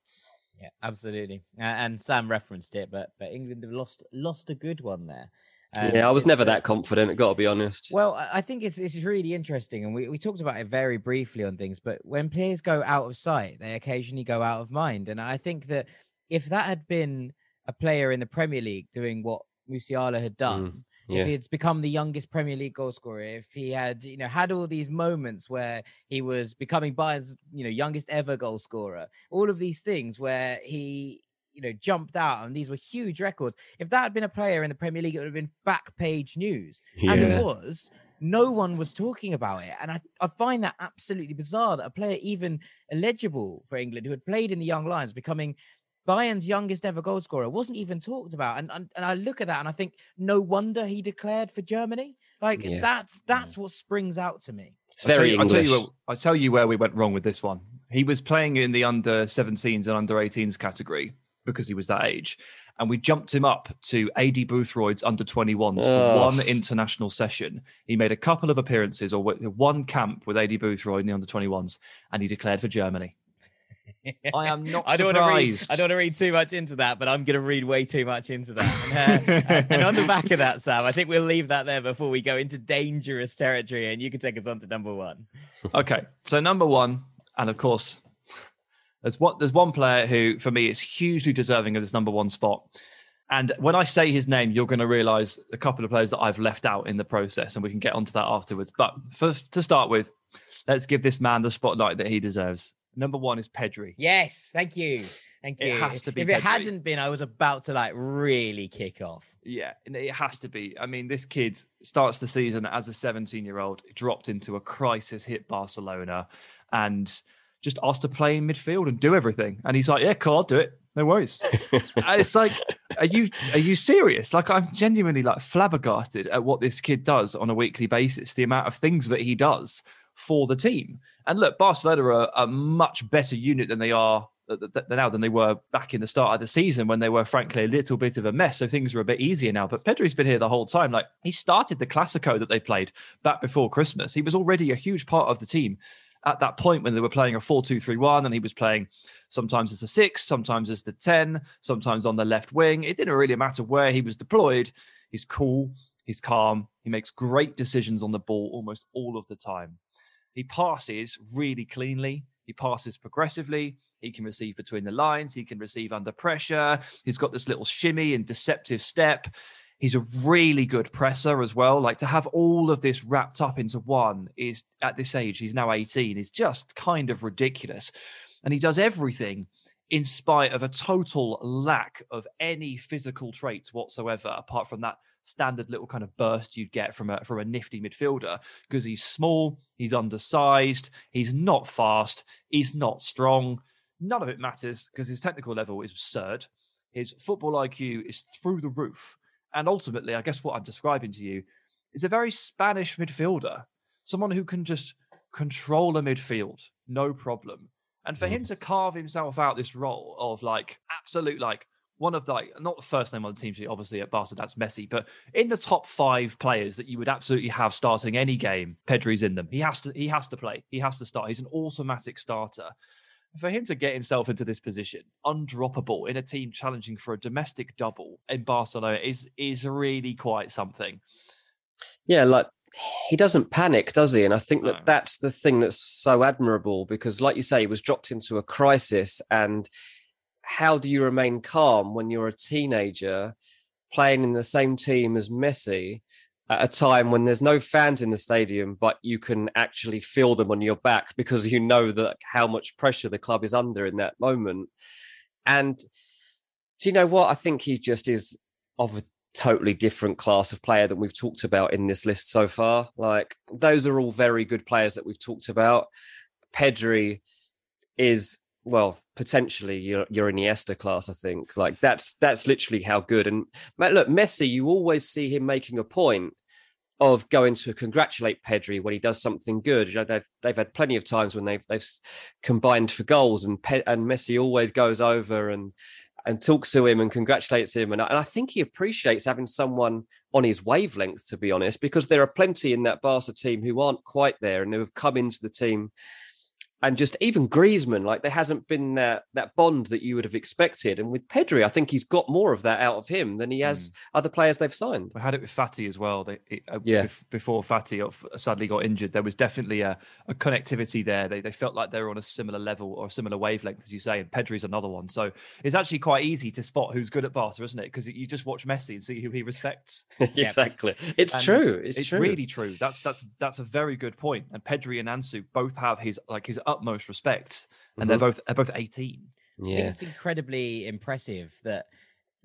Yeah, absolutely. And Sam referenced it, but but England have lost lost a good one there. Um, yeah, I was never that confident. Got to be honest. Well, I think it's it's really interesting, and we, we talked about it very briefly on things. But when players go out of sight, they occasionally go out of mind, and I think that if that had been a player in the Premier League doing what Musiala had done, mm. Yeah. If he had become the youngest Premier League goal scorer, if he had, you know, had all these moments where he was becoming Bayern's, you know, youngest ever goal scorer, all of these things where he, you know, jumped out and these were huge records. If that had been a player in the Premier League, it would have been back page news. Yeah. As it was, no one was talking about it. And I, I find that absolutely bizarre that a player even eligible for England who had played in the Young Lions becoming Bayern's youngest ever goal scorer wasn't even talked about. And, and, and I look at that and I think, no wonder he declared for Germany. Like yeah. that's that's yeah. what springs out to me. It's very I'll tell, you, I'll tell you, I'll tell you where we went wrong with this one. He was playing in the under 17s and under 18s category because he was that age. And we jumped him up to Aidy Boothroyd's under 21s for one international session. He made a couple of appearances or one camp with Aidy Boothroyd in the under 21s, and he declared for Germany. I am not I don't surprised. Want to read, I don't want to read too much into that, but I'm going to read way too much into that. And, uh, and, on the back of that, Sam, I think we'll leave that there before we go into dangerous territory, and you can take us on to number one. Okay, so number one, and of course, there's what there's one player who, for me, is hugely deserving of this number one spot. And when I say his name, you're going to realize a couple of players that I've left out in the process, and we can get onto that afterwards. But for, to start with, let's give this man the spotlight that he deserves. Number one is Pedri. Yes, thank you. Thank you. It has to be. If Pedri. it hadn't been, I was about to like really kick off. Yeah, it has to be. I mean, this kid starts the season as a 17 year old, dropped into a crisis hit Barcelona, and just asked to play in midfield and do everything. And he's like, "Yeah, cool, I'll do it. No worries." it's like, are you are you serious? Like, I'm genuinely like flabbergasted at what this kid does on a weekly basis. The amount of things that he does for the team. And look, Barcelona are a much better unit than they are now than they were back in the start of the season when they were frankly a little bit of a mess. So things are a bit easier now. But Pedri's been here the whole time. Like he started the Clásico that they played back before Christmas. He was already a huge part of the team at that point when they were playing a 4-2-3-1 and he was playing sometimes as a six, sometimes as the 10, sometimes on the left wing. It didn't really matter where he was deployed. He's cool, he's calm, he makes great decisions on the ball almost all of the time. He passes really cleanly. He passes progressively. He can receive between the lines. He can receive under pressure. He's got this little shimmy and deceptive step. He's a really good presser as well. Like to have all of this wrapped up into one is at this age, he's now 18, is just kind of ridiculous. And he does everything in spite of a total lack of any physical traits whatsoever, apart from that standard little kind of burst you'd get from a from a nifty midfielder because he's small, he's undersized, he's not fast, he's not strong. None of it matters because his technical level is absurd. His football IQ is through the roof. And ultimately, I guess what I'm describing to you is a very Spanish midfielder, someone who can just control a midfield, no problem. And for him mm. to carve himself out this role of like absolute like one of the like not the first name on the team sheet, obviously at Barca that's Messi, but in the top five players that you would absolutely have starting any game, Pedri's in them. He has to he has to play. He has to start. He's an automatic starter. For him to get himself into this position, undroppable in a team challenging for a domestic double in Barcelona is is really quite something. Yeah, like he doesn't panic, does he? And I think that no. that's the thing that's so admirable because, like you say, he was dropped into a crisis and how do you remain calm when you're a teenager playing in the same team as Messi at a time when there's no fans in the stadium, but you can actually feel them on your back because you know that how much pressure the club is under in that moment. And do you know what? I think he just is of a totally different class of player than we've talked about in this list so far. Like those are all very good players that we've talked about. Pedri is well, potentially your your Iniesta class. I think like that's that's literally how good. And look, Messi, you always see him making a point of going to congratulate Pedri when he does something good. You know, they've they've had plenty of times when they've they've combined for goals, and Pe- and Messi always goes over and and talks to him and congratulates him. And I, and I think he appreciates having someone on his wavelength, to be honest, because there are plenty in that Barca team who aren't quite there and who have come into the team and just even Griezmann, like there hasn't been that that bond that you would have expected. And with Pedri, I think he's got more of that out of him than he has mm. other players they've signed. I had it with Fati as well. They, uh, yeah. before Fati sadly got injured, there was definitely a, a connectivity there. They, they felt like they were on a similar level or a similar wavelength, as you say. And Pedri's another one. So it's actually quite easy to spot who's good at Barca, isn't it? Because you just watch Messi and see who he respects. exactly. It's and true. It's, it's true. really true. That's that's that's a very good point. And Pedri and Ansu both have his like his utmost respect, and mm-hmm. they're both they're both eighteen. Yeah, it's incredibly impressive that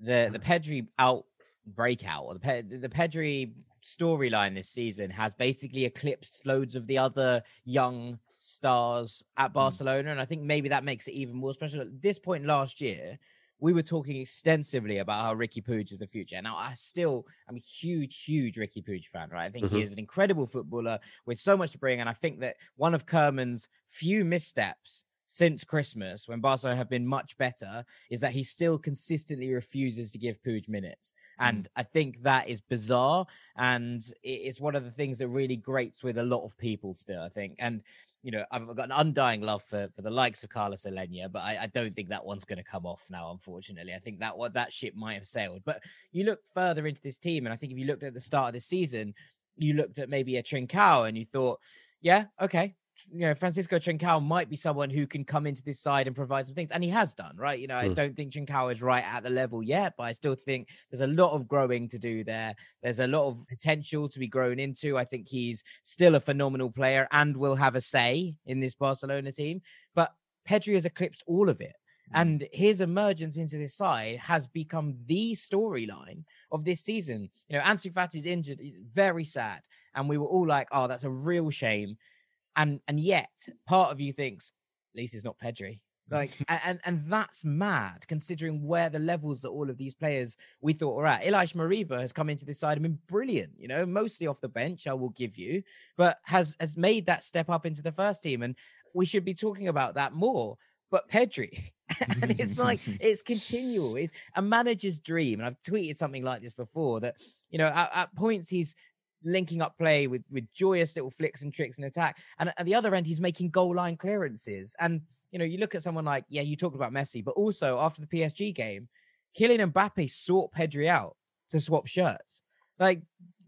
the the Pedri out breakout or the Pe- the Pedri storyline this season has basically eclipsed loads of the other young stars at mm. Barcelona, mm. and I think maybe that makes it even more special. At this point last year, we were talking extensively about how Riqui Puig is the future. Now, I still I'm a huge, huge Riqui Puig fan, right? I think mm-hmm. he is an incredible footballer with so much to bring. And I think that one of Koeman's few missteps since Christmas, when Barcelona have been much better, is that he still consistently refuses to give Puig minutes. And mm. I think that is bizarre. And it's one of the things that really grates with a lot of people still, I think. And you know, I've got an undying love for, for the likes of Carlos Aleñá, but I, I don't think that one's going to come off now, unfortunately. I think that what that ship might have sailed. But you look further into this team, and I think if you looked at the start of the season, you looked at maybe a Trincao and you thought, yeah, okay, you know, Francisco Trincao might be someone who can come into this side and provide some things, and he has done, right? You know, mm. I don't think Trincao is right at the level yet, but I still think there's a lot of growing to do there. There's a lot of potential to be grown into. I think he's still a phenomenal player and will have a say in this Barcelona team. But Pedri has eclipsed all of it. Mm. And his emergence into this side has become the storyline of this season. You know, Ansu Fati's injured, very sad. And we were all like, oh, that's a real shame and and yet part of you thinks at least it's not Pedri. Like and and that's mad considering where the levels that all of these players we thought were at. Ilaix Moriba has come into this side and been brilliant, you know, mostly off the bench, I will give you, but has has made that step up into the first team. And we should be talking about that more. But Pedri, and it's like it's continual. It's a manager's dream. And I've tweeted something like this before that, you know, at, at points he's linking up play with with joyous little flicks and tricks and attack. And at the other end, he's making goal line clearances. And you know, you look at someone like yeah, you talked about Messi, but also after the PSG game, Kylian Mbappe sought Pedri out to swap shirts. Like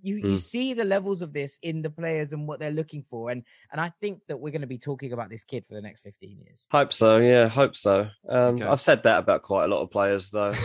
you, mm. you see the levels of this in the players and what they're looking for. And and I think that we're going to be talking about this kid for the next 15 years. Hope so. Yeah, hope so. Um, okay. I've said that about quite a lot of players, though.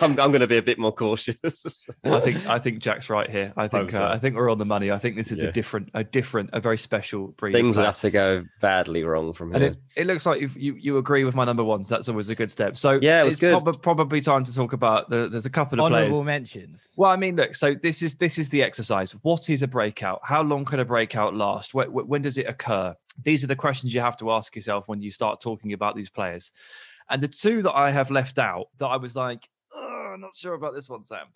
I'm, I'm going to be a bit more cautious. I think I think Jack's right here. I think so. uh, I think we're on the money. I think this is yeah. a different, a different, a very special breed. Things will have to go badly wrong from here. And it, it looks like you you agree with my number ones. That's always a good step. So yeah, it was good. Prob- probably time to talk about the, there's a couple of honorable players. mentions. Well, I mean, look. So this is this is the exercise. What is a breakout? How long can a breakout last? When, when does it occur? These are the questions you have to ask yourself when you start talking about these players. And the two that I have left out that I was like, I'm not sure about this one, Sam.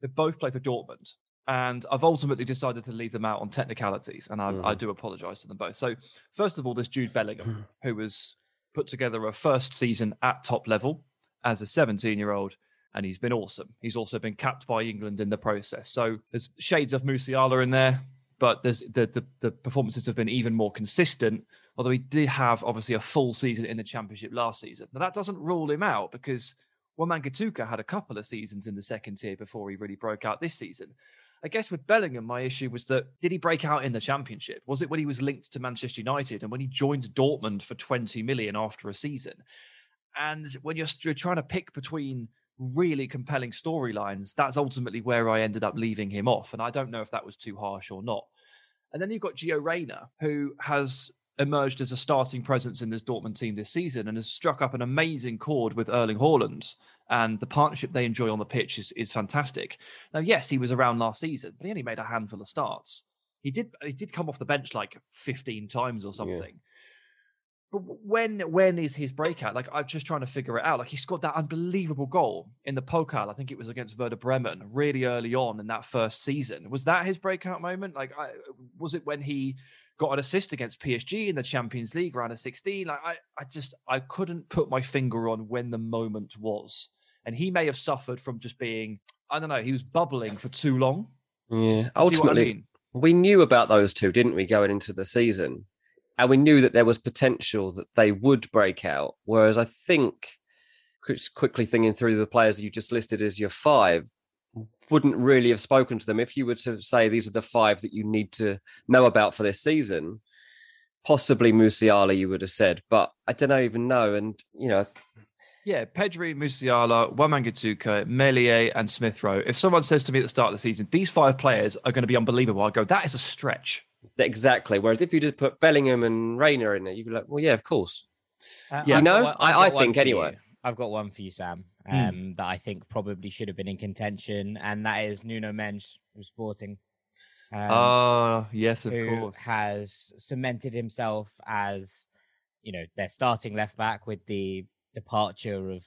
They both play for Dortmund. And I've ultimately decided to leave them out on technicalities. And I, mm. I do apologize to them both. So, first of all, there's Jude Bellingham, who was put together a first season at top level as a 17 year old and he's been awesome. He's also been capped by England in the process. So there's shades of Musiala in there, but there's the, the, the performances have been even more consistent. Although he did have obviously a full season in the championship last season. Now that doesn't rule him out because Wamangituka had a couple of seasons in the second tier before he really broke out this season. I guess with Bellingham, my issue was that did he break out in the championship? Was it when he was linked to Manchester United and when he joined Dortmund for 20 million after a season? And when you're, you're trying to pick between really compelling storylines, that's ultimately where I ended up leaving him off. And I don't know if that was too harsh or not. And then you've got Gio Reyna, who has emerged as a starting presence in this Dortmund team this season and has struck up an amazing chord with Erling Haaland. And the partnership they enjoy on the pitch is, is fantastic. Now, yes, he was around last season, but he only made a handful of starts. He did he did come off the bench like 15 times or something. Yeah. But when when is his breakout? Like I'm just trying to figure it out. Like he scored that unbelievable goal in the Pokal. I think it was against Werder Bremen, really early on in that first season. Was that his breakout moment? Like, I, was it when he got an assist against PSG in the Champions League round of 16? Like, I, I just I couldn't put my finger on when the moment was. And he may have suffered from just being I don't know. He was bubbling for too long. Yeah. Ultimately, I mean? we knew about those two, didn't we, going into the season? And we knew that there was potential that they would break out. Whereas I think, quickly thinking through the players you just listed as your five, wouldn't really have spoken to them if you were to say these are the five that you need to know about for this season. Possibly Musiala, you would have said, but I don't even know. And you know, yeah, Pedri, Musiala, Wamangituka, Meslier, and Smith Rowe. If someone says to me at the start of the season, these five players are going to be unbelievable, I go, that is a stretch. Exactly. Whereas if you just put Bellingham and Reyna in there, you'd be like, well, yeah, of course. Uh, yeah, you know, one, I, I think anyway. You. I've got one for you, Sam, hmm. um, mm. that I think probably should have been in contention, and that is Nuno Mendes from Sporting. Um, oh, yes, of course. Has cemented himself as, you know, their starting left back with the departure of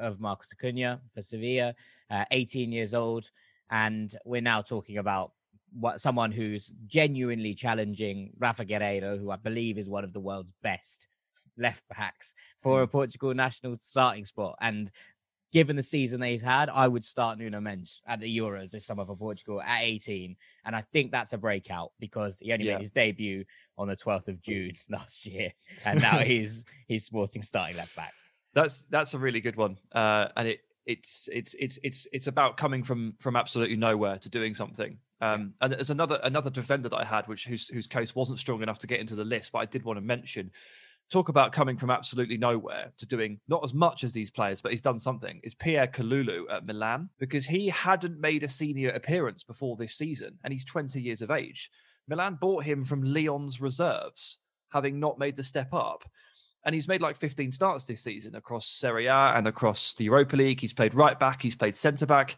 of Marcos Acuna for Sevilla, uh, 18 years old, and we're now talking about what someone who's genuinely challenging Rafa Guerreiro, who I believe is one of the world's best left backs for a mm. Portugal national starting spot. And given the season that he's had, I would start Nuno Mendes at the Euros this summer for Portugal at 18. And I think that's a breakout because he only yeah. made his debut on the 12th of June last year. And now he's he's sporting starting left back. That's that's a really good one. Uh, and it it's it's it's it's it's about coming from from absolutely nowhere to doing something um, and there's another another defender that I had, which whose whose case wasn't strong enough to get into the list, but I did want to mention. Talk about coming from absolutely nowhere to doing not as much as these players, but he's done something. Is Pierre Kalulu at Milan because he hadn't made a senior appearance before this season, and he's 20 years of age. Milan bought him from Lyon's reserves, having not made the step up and he's made like 15 starts this season across Serie A and across the Europa League. He's played right back, he's played centre back.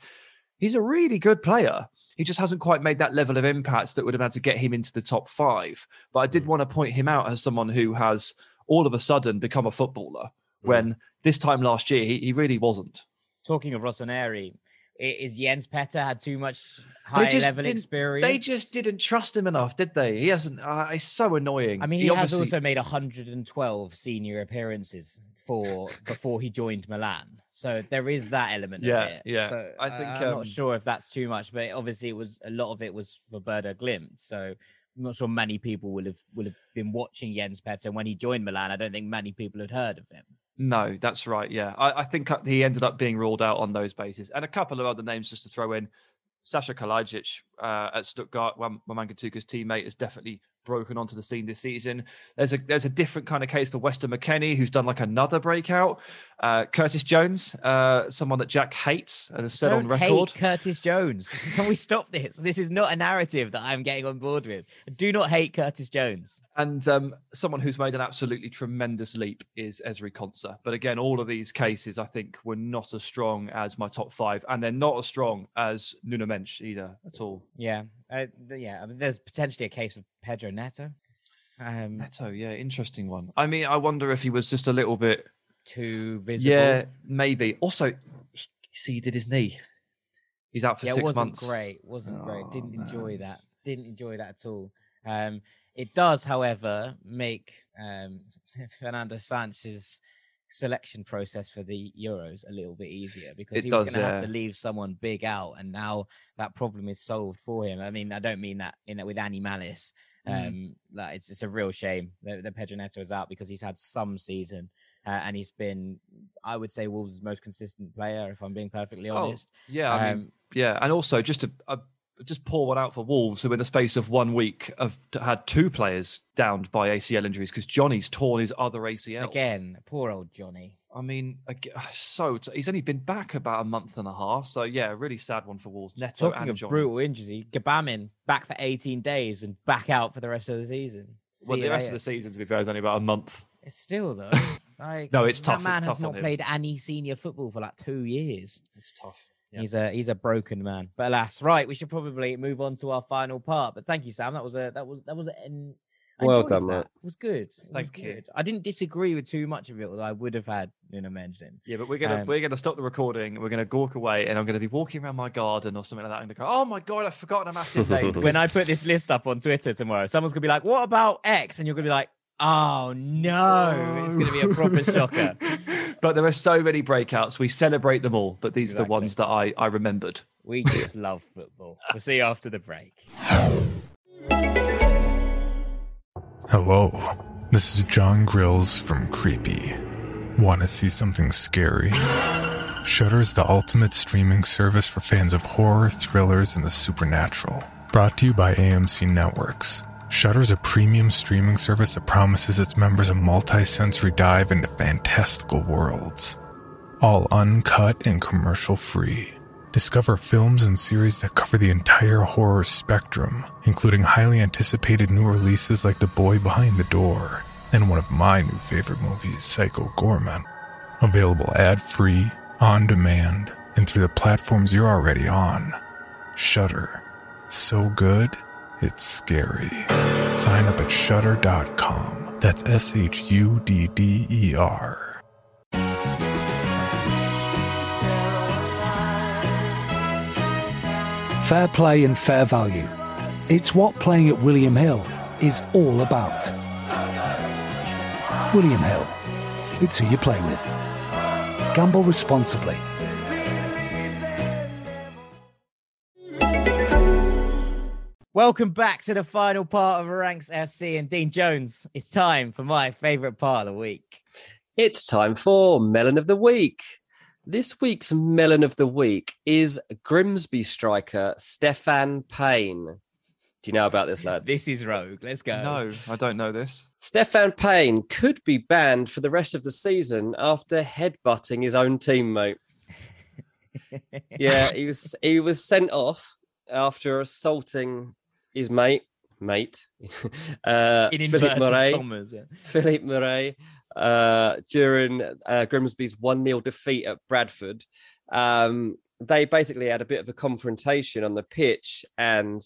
He's a really good player. He just hasn't quite made that level of impact that would have had to get him into the top five. But I did mm. want to point him out as someone who has all of a sudden become a footballer mm. when this time last year he, he really wasn't. Talking of Rossoneri, is Jens Petter had too much high level experience? They just didn't trust him enough, did they? He hasn't. Uh, it's so annoying. I mean, he, he has also made 112 senior appearances for before he joined Milan. So there is that element. Yeah, yeah. So I think uh, I'm um, not sure if that's too much, but obviously it was a lot of it was for Werder Glimt. So I'm not sure many people will have will have been watching Jens Petter. When he joined Milan, I don't think many people had heard of him. No, that's right. Yeah, I, I think he ended up being ruled out on those bases, and a couple of other names just to throw in. Saša Kalajdžić uh, at Stuttgart, Wamangituka's teammate, has definitely broken onto the scene this season. There's a there's a different kind of case for Weston McKennie, who's done like another breakout. Uh, Curtis Jones, uh, someone that Jack hates and has said Don't on record. Hate Curtis Jones. Can we stop this? This is not a narrative that I'm getting on board with. Do not hate Curtis Jones. And um, someone who's made an absolutely tremendous leap is Ezri Konsa. But again, all of these cases I think were not as strong as my top five, and they're not as strong as Nuno Mendes either at all. Yeah, uh, yeah. I mean, there's potentially a case of Pedro Neto. Um, Neto, yeah, interesting one. I mean, I wonder if he was just a little bit too visible. Yeah, maybe. Also, see, he did his knee. He's out for yeah, six wasn't months. Great, wasn't oh, great. Didn't man. enjoy that. Didn't enjoy that at all. Um, it does, however, make um, Fernando Sanchez's selection process for the Euros a little bit easier because it he was going to yeah. have to leave someone big out, and now that problem is solved for him. I mean, I don't mean that in with any malice. Mm. Um, that it's it's a real shame that, that Pedro Neto is out because he's had some season uh, and he's been, I would say, Wolves' most consistent player. If I'm being perfectly oh, honest. Oh, yeah, I um, mean, yeah, and also just to uh, just pour one out for Wolves, who in the space of one week have had two players downed by ACL injuries because Johnny's torn his other ACL again. Poor old Johnny. I mean, so he's only been back about a month and a half. So yeah, really sad one for Wolves. Neto Talking of Johnny. brutal injuries, Gabamin back for 18 days and back out for the rest of the season. See well, the rest of the season, to be fair, is only about a month. It's still though. Like, no, it's tough. That man it's has tough not played any senior football for like two years. It's tough. Yeah. He's a he's a broken man. But alas, right, we should probably move on to our final part. But thank you, Sam. That was a that was that was an well done, that. It was good. It Thank was you. Good. I didn't disagree with too much of it, although I would have had you know mention. Yeah, but we're gonna um, we're gonna stop the recording. We're gonna walk away, and I'm gonna be walking around my garden or something like that, and go, "Oh my god, I've forgotten a massive name." when I put this list up on Twitter tomorrow, someone's gonna be like, "What about X?" And you're gonna be like, "Oh no, oh. it's gonna be a proper shocker." but there are so many breakouts. We celebrate them all, but these exactly. are the ones that I I remembered. We just love football. We'll see you after the break. Hello, this is John Grills from Creepy. Want to see something scary? Shudder is the ultimate streaming service for fans of horror, thrillers, and the supernatural. Brought to you by AMC Networks. Shudder is a premium streaming service that promises its members a multi-sensory dive into fantastical worlds. All uncut and commercial free. Discover films and series that cover the entire horror spectrum, including highly anticipated new releases like The Boy Behind the Door and one of my new favorite movies, Psycho Goreman. Available ad-free, on demand, and through the platforms you're already on. Shudder. So good, it's scary. Sign up at shudder.com. That's S H U D D E R. Fair play and fair value. It's what playing at William Hill is all about. William Hill. It's who you play with. Gamble responsibly. Welcome back to the final part of Ranks FC and Dean Jones. It's time for my favourite part of the week. It's time for Melon of the Week. This week's melon of the week is Grimsby striker Stefan Payne. Do you know about this, lad? This is rogue. Let's go. No, I don't know this. Stefan Payne could be banned for the rest of the season after headbutting his own teammate. yeah, he was he was sent off after assaulting his mate, mate, uh, Philip Murray. yeah. Philip Murray uh, during uh, Grimsby's 1 0 defeat at Bradford. Um, they basically had a bit of a confrontation on the pitch and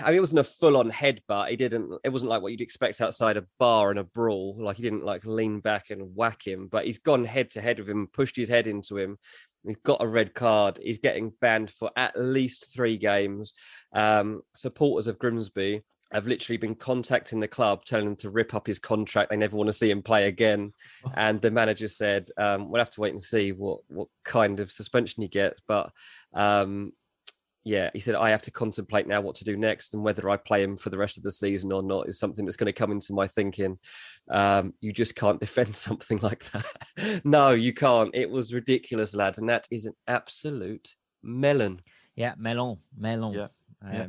I mean, it wasn't a full-on headbutt. He didn't. It wasn't like what you'd expect outside a bar and a brawl. Like he didn't like lean back and whack him, but he's gone head to head with him, pushed his head into him. He's got a red card. He's getting banned for at least three games. Um, supporters of Grimsby have literally been contacting the club, telling them to rip up his contract. They never want to see him play again. And the manager said, um, "We'll have to wait and see what what kind of suspension you get." But um, yeah, he said, "I have to contemplate now what to do next, and whether I play him for the rest of the season or not is something that's going to come into my thinking." Um, you just can't defend something like that. no, you can't. It was ridiculous, lad, and that is an absolute melon. Yeah, Melon, Melon. Yeah. Um, Yeah.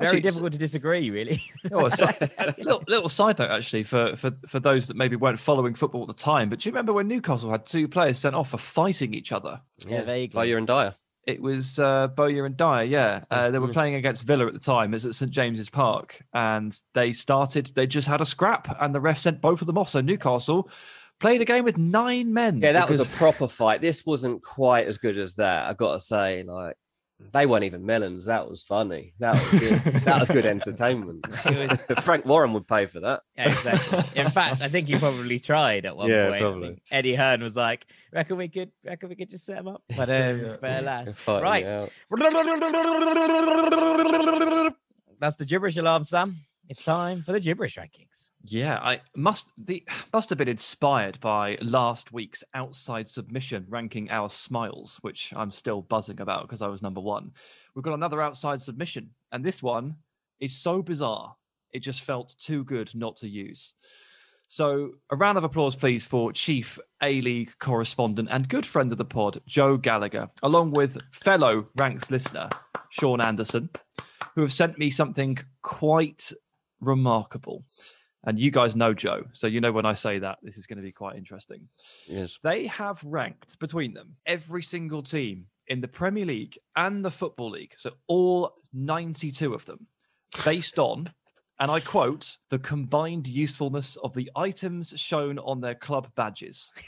Very Actually, difficult to disagree, really. Oh, a, little, little side note, actually, for, for, for those that maybe weren't following football at the time. But do you remember when Newcastle had two players sent off for fighting each other? Yeah, vaguely. Bowyer and Dyer. It was uh, Bowyer and Dyer, yeah. Uh, they were Mhm. playing against Villa at the time. It was at St James's Park, and they started. They just had a scrap, and the ref sent both of them off. So Newcastle played a game with nine men. Yeah, that was a proper fight. This wasn't quite as good as that. I've got to say, like they weren't even melons. That was funny. That was good. that was good entertainment. Frank Warren would pay for that. Yeah, exactly. In fact, I think he probably tried at one Yeah, point. Probably. Eddie Hearn was like, "Reckon we could, reckon we could just set him up." But um, but alas, right. That's the gibberish alarm, Sam. It's time for the gibberish rankings. Yeah, I must the must have been inspired by last week's outside submission ranking our smiles, which I'm still buzzing about because I was number one. We've got another outside submission, and this one is so bizarre. It just felt too good not to use. So, a round of applause, please, for Chief A League correspondent and good friend of the pod, Joe Gallagher, along with fellow Ranks listener, Sean Anderson, who have sent me something quite remarkable. And you guys know Joe, so you know when I say that, this is going to be quite interesting. Yes. They have ranked between them every single team in the Premier League and the Football League, so all 92 of them, based on, and I quote, the combined usefulness of the items shown on their club badges.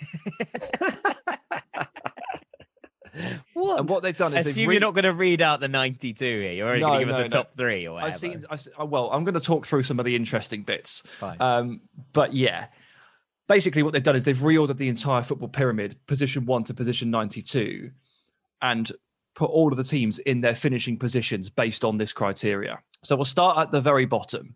And what they've done is they've Assume re- you're not going to read out the 92 here. You're only No, going to give no, us a no. top three or whatever. I've seen, oh, well, I'm going to talk through some of the interesting bits. Fine. Um, but yeah, basically what they've done is they've reordered the entire football pyramid, position one to position 92, and put all of the teams in their finishing positions based on this criteria. So we'll start at the very bottom.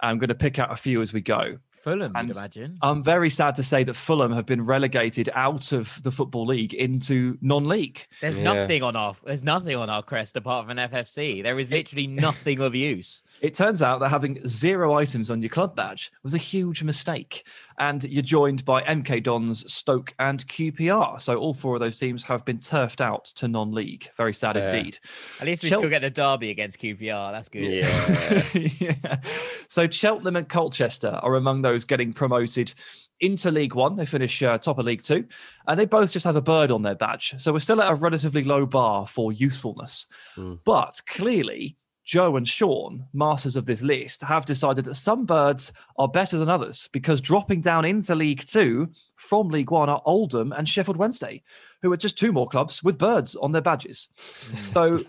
I'm going to pick out a few as we go. Fulham, and- you'd imagine. I'm very sad to say that Fulham have been relegated out of the Football League into non-league. There's Yeah. nothing on our there's nothing on our crest apart from an FFC. There is literally nothing of use. It turns out that having zero items on your club badge was a huge mistake. And you're joined by MK Dons, Stoke, and QPR. So all four of those teams have been turfed out to non league. Very sad Fair. indeed. At least we Chel- still get the derby against QPR. That's good. Yeah. yeah. So Cheltenham and Colchester are among those getting promoted into League One. They finish uh, top of League Two, and they both just have a bird on their badge. So we're still at a relatively low bar for usefulness. Mm. But clearly, Joe and Sean, masters of this list, have decided that some birds are better than others because dropping down into League Two from League One are Oldham and Sheffield Wednesday, who are just two more clubs with birds on their badges. So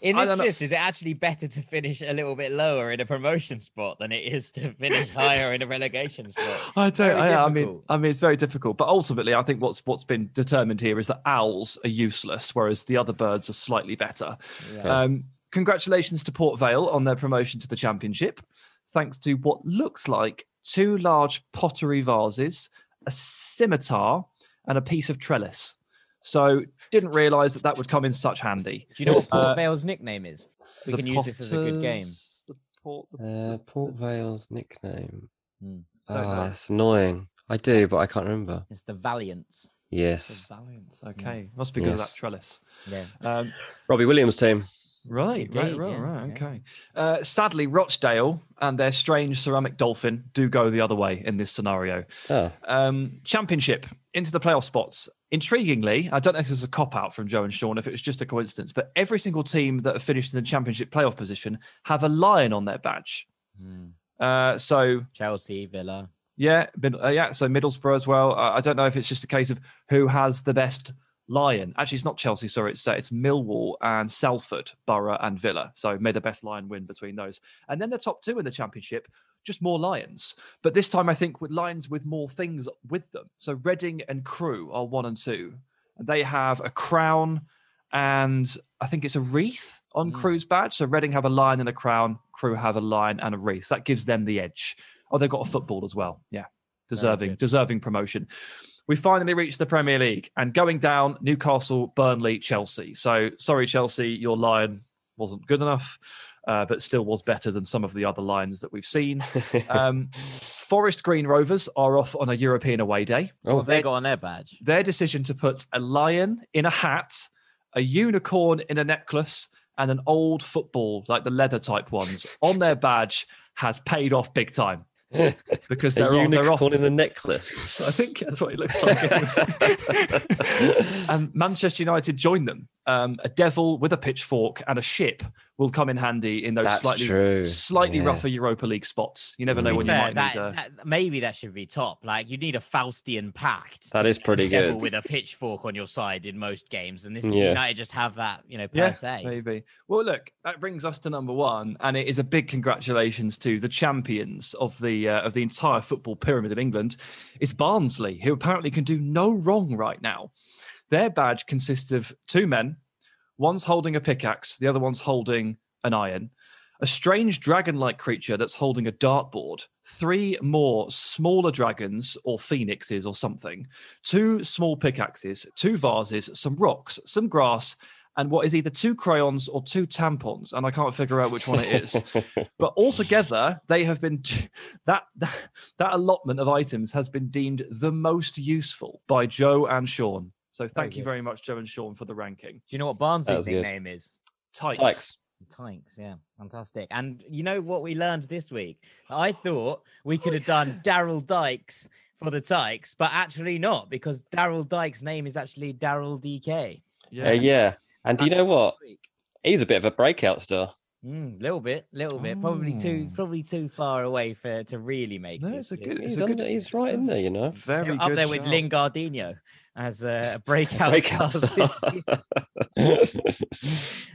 In this don't know- list, is it actually better to finish a little bit lower in a promotion spot than it is to finish higher in a relegation spot? I don't. I, I mean. I mean, it's very difficult. But ultimately, I think what's what's been determined here is that owls are useless, whereas the other birds are slightly better. Um, congratulations to Port Vale on their promotion to the championship, thanks to what looks like two large pottery vases, a scimitar, and a piece of trellis. So, didn't realise that that would come in such handy. Do you know what Port Uh, Vale's nickname is? We The can use this as a good game. The Port, the Uh, Port Vale's nickname. Hmm. Don't. Ah, it's annoying. I do, but I can't remember. It's the Valiants. Yes. the Valiants. Okay, must be because of that trellis. Yeah. Um, Robbie Williams' team. Right, right, Indeed, right, yeah, right. yeah. Okay. Uh, sadly, Rochdale and their strange ceramic dolphin do go the other way in this scenario. Oh, Um, championship into the playoff spots. Intriguingly, I don't know if this was a cop out from Joe and Sean, if it was just a coincidence, but every single team that have finished in the championship playoff position have a lion on their badge. Hmm. Uh, so Chelsea, Villa. yeah, uh, yeah. So Middlesbrough as well. Uh, I don't know if it's just a case of who has the best lion. Actually, it's not Chelsea. Sorry, it's uh, it's Millwall and Salford, Borough and Villa. So may the best lion win between those. And then the top two in the championship, just more lions. But this time, I think with lions with more things with them. So Reading and Crewe are one and two, and they have a crown and I think it's a wreath on Mm. Crewe's badge. So Reading have a lion and a crown. Crewe have a lion and a wreath. So that gives them the edge. Oh, they've got a football as well. Yeah, deserving, deserving promotion. We finally reached the Premier League and going down Newcastle, Burnley, Chelsea. So sorry, Chelsea, your lion wasn't good enough, uh, but still was better than some of the other lions that we've seen. Um, Forest Green Rovers are off on a European away day. What oh have they got on their badge? Their decision to put a lion in a hat a unicorn in a necklace and an old football, like the leather type ones, on their badge has paid off big time because they're, a on, they're off. in the necklace. I think that's what it looks like. and um, Manchester United joined them. Um, a devil with a pitchfork and a ship will come in handy in those That's slightly true. slightly Yeah. rougher Europa League spots. You never know To be when you might that, need a. that- maybe that should be top. Like you need a Faustian pact. That is to is pretty devil good. With a pitchfork on your side in most games, and this Yeah. United just have that, you know, per Yeah, se. maybe. Well, look, that brings us to number one, and it is a big congratulations to the champions of the uh, of the entire football pyramid of England. It's Barnsley, who apparently can do no wrong right now. Their badge consists of two men, one's holding a pickaxe, the other one's holding an iron. A strange dragon like creature that's holding a dartboard, three more smaller dragons or phoenixes or something, two small pickaxes, two vases, some rocks, some grass, and what is either two crayons or two tampons, and I can't figure out which one it is. but altogether, they have been that, that that allotment of items has been deemed the most useful by Joe and Sean. So thank you good. very much, Joe and Sean, for the ranking. Do you know what That Barnsley's was good. nickname is? Tykes. Tykes. Tykes, yeah, fantastic. And you know what we learned this week? I thought we could have done Daryl Dykes for the Tykes, but actually not because Daryl Dykes' name is actually Daryl Dike. Yeah. yeah. And do you know what? He's a bit of a breakout star. Mm, little bit, little bit. Probably too, Oh. probably too far away for to really make. No, this it's a good- list. it's He's, a under, good- he's right in there, you know. Very up good there with shout. Lingardino as a breakout, Breakout star.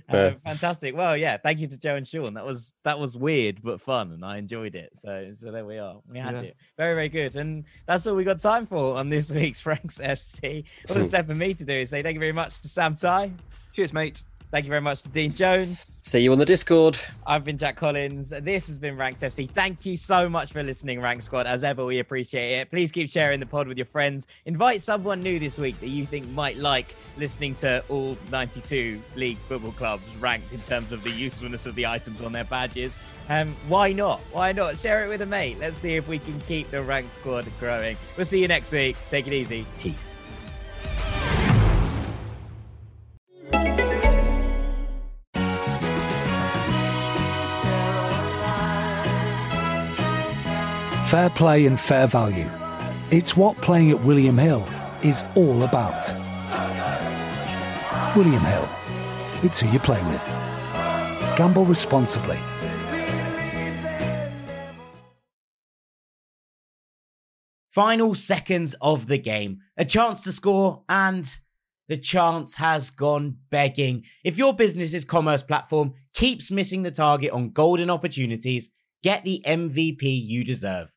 Uh, fantastic. Well, yeah. Thank you to Joe and Sean. That was that was weird but fun, and I enjoyed it. So so there we are. We had Yeah. it. Very very good. And that's all we got time for on this week's Ranks FC. All that's left for me to do is say thank you very much to Sam Tighe. Cheers, mate. Thank you very much to Dean Jones. See you on the Discord. I've been Jack Collins. This has been Ranks FC. Thank you so much for listening, Rank Squad. As ever, we appreciate it. Please keep sharing the pod with your friends. Invite someone new this week that you think might like listening to all 92 league football clubs ranked in terms of the usefulness of the items on their badges. Um, why not? Why not? Share it with a mate. Let's see if we can keep the Rank Squad growing. We'll see you next week. Take it easy. Peace. Fair play and fair value. It's what playing at William Hill is all about. William Hill. It's who you play with. Gamble responsibly. Final seconds of the game. A chance to score, and the chance has gone begging. If your business's commerce platform keeps missing the target on golden opportunities, get the MVP you deserve.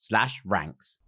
slash ranks.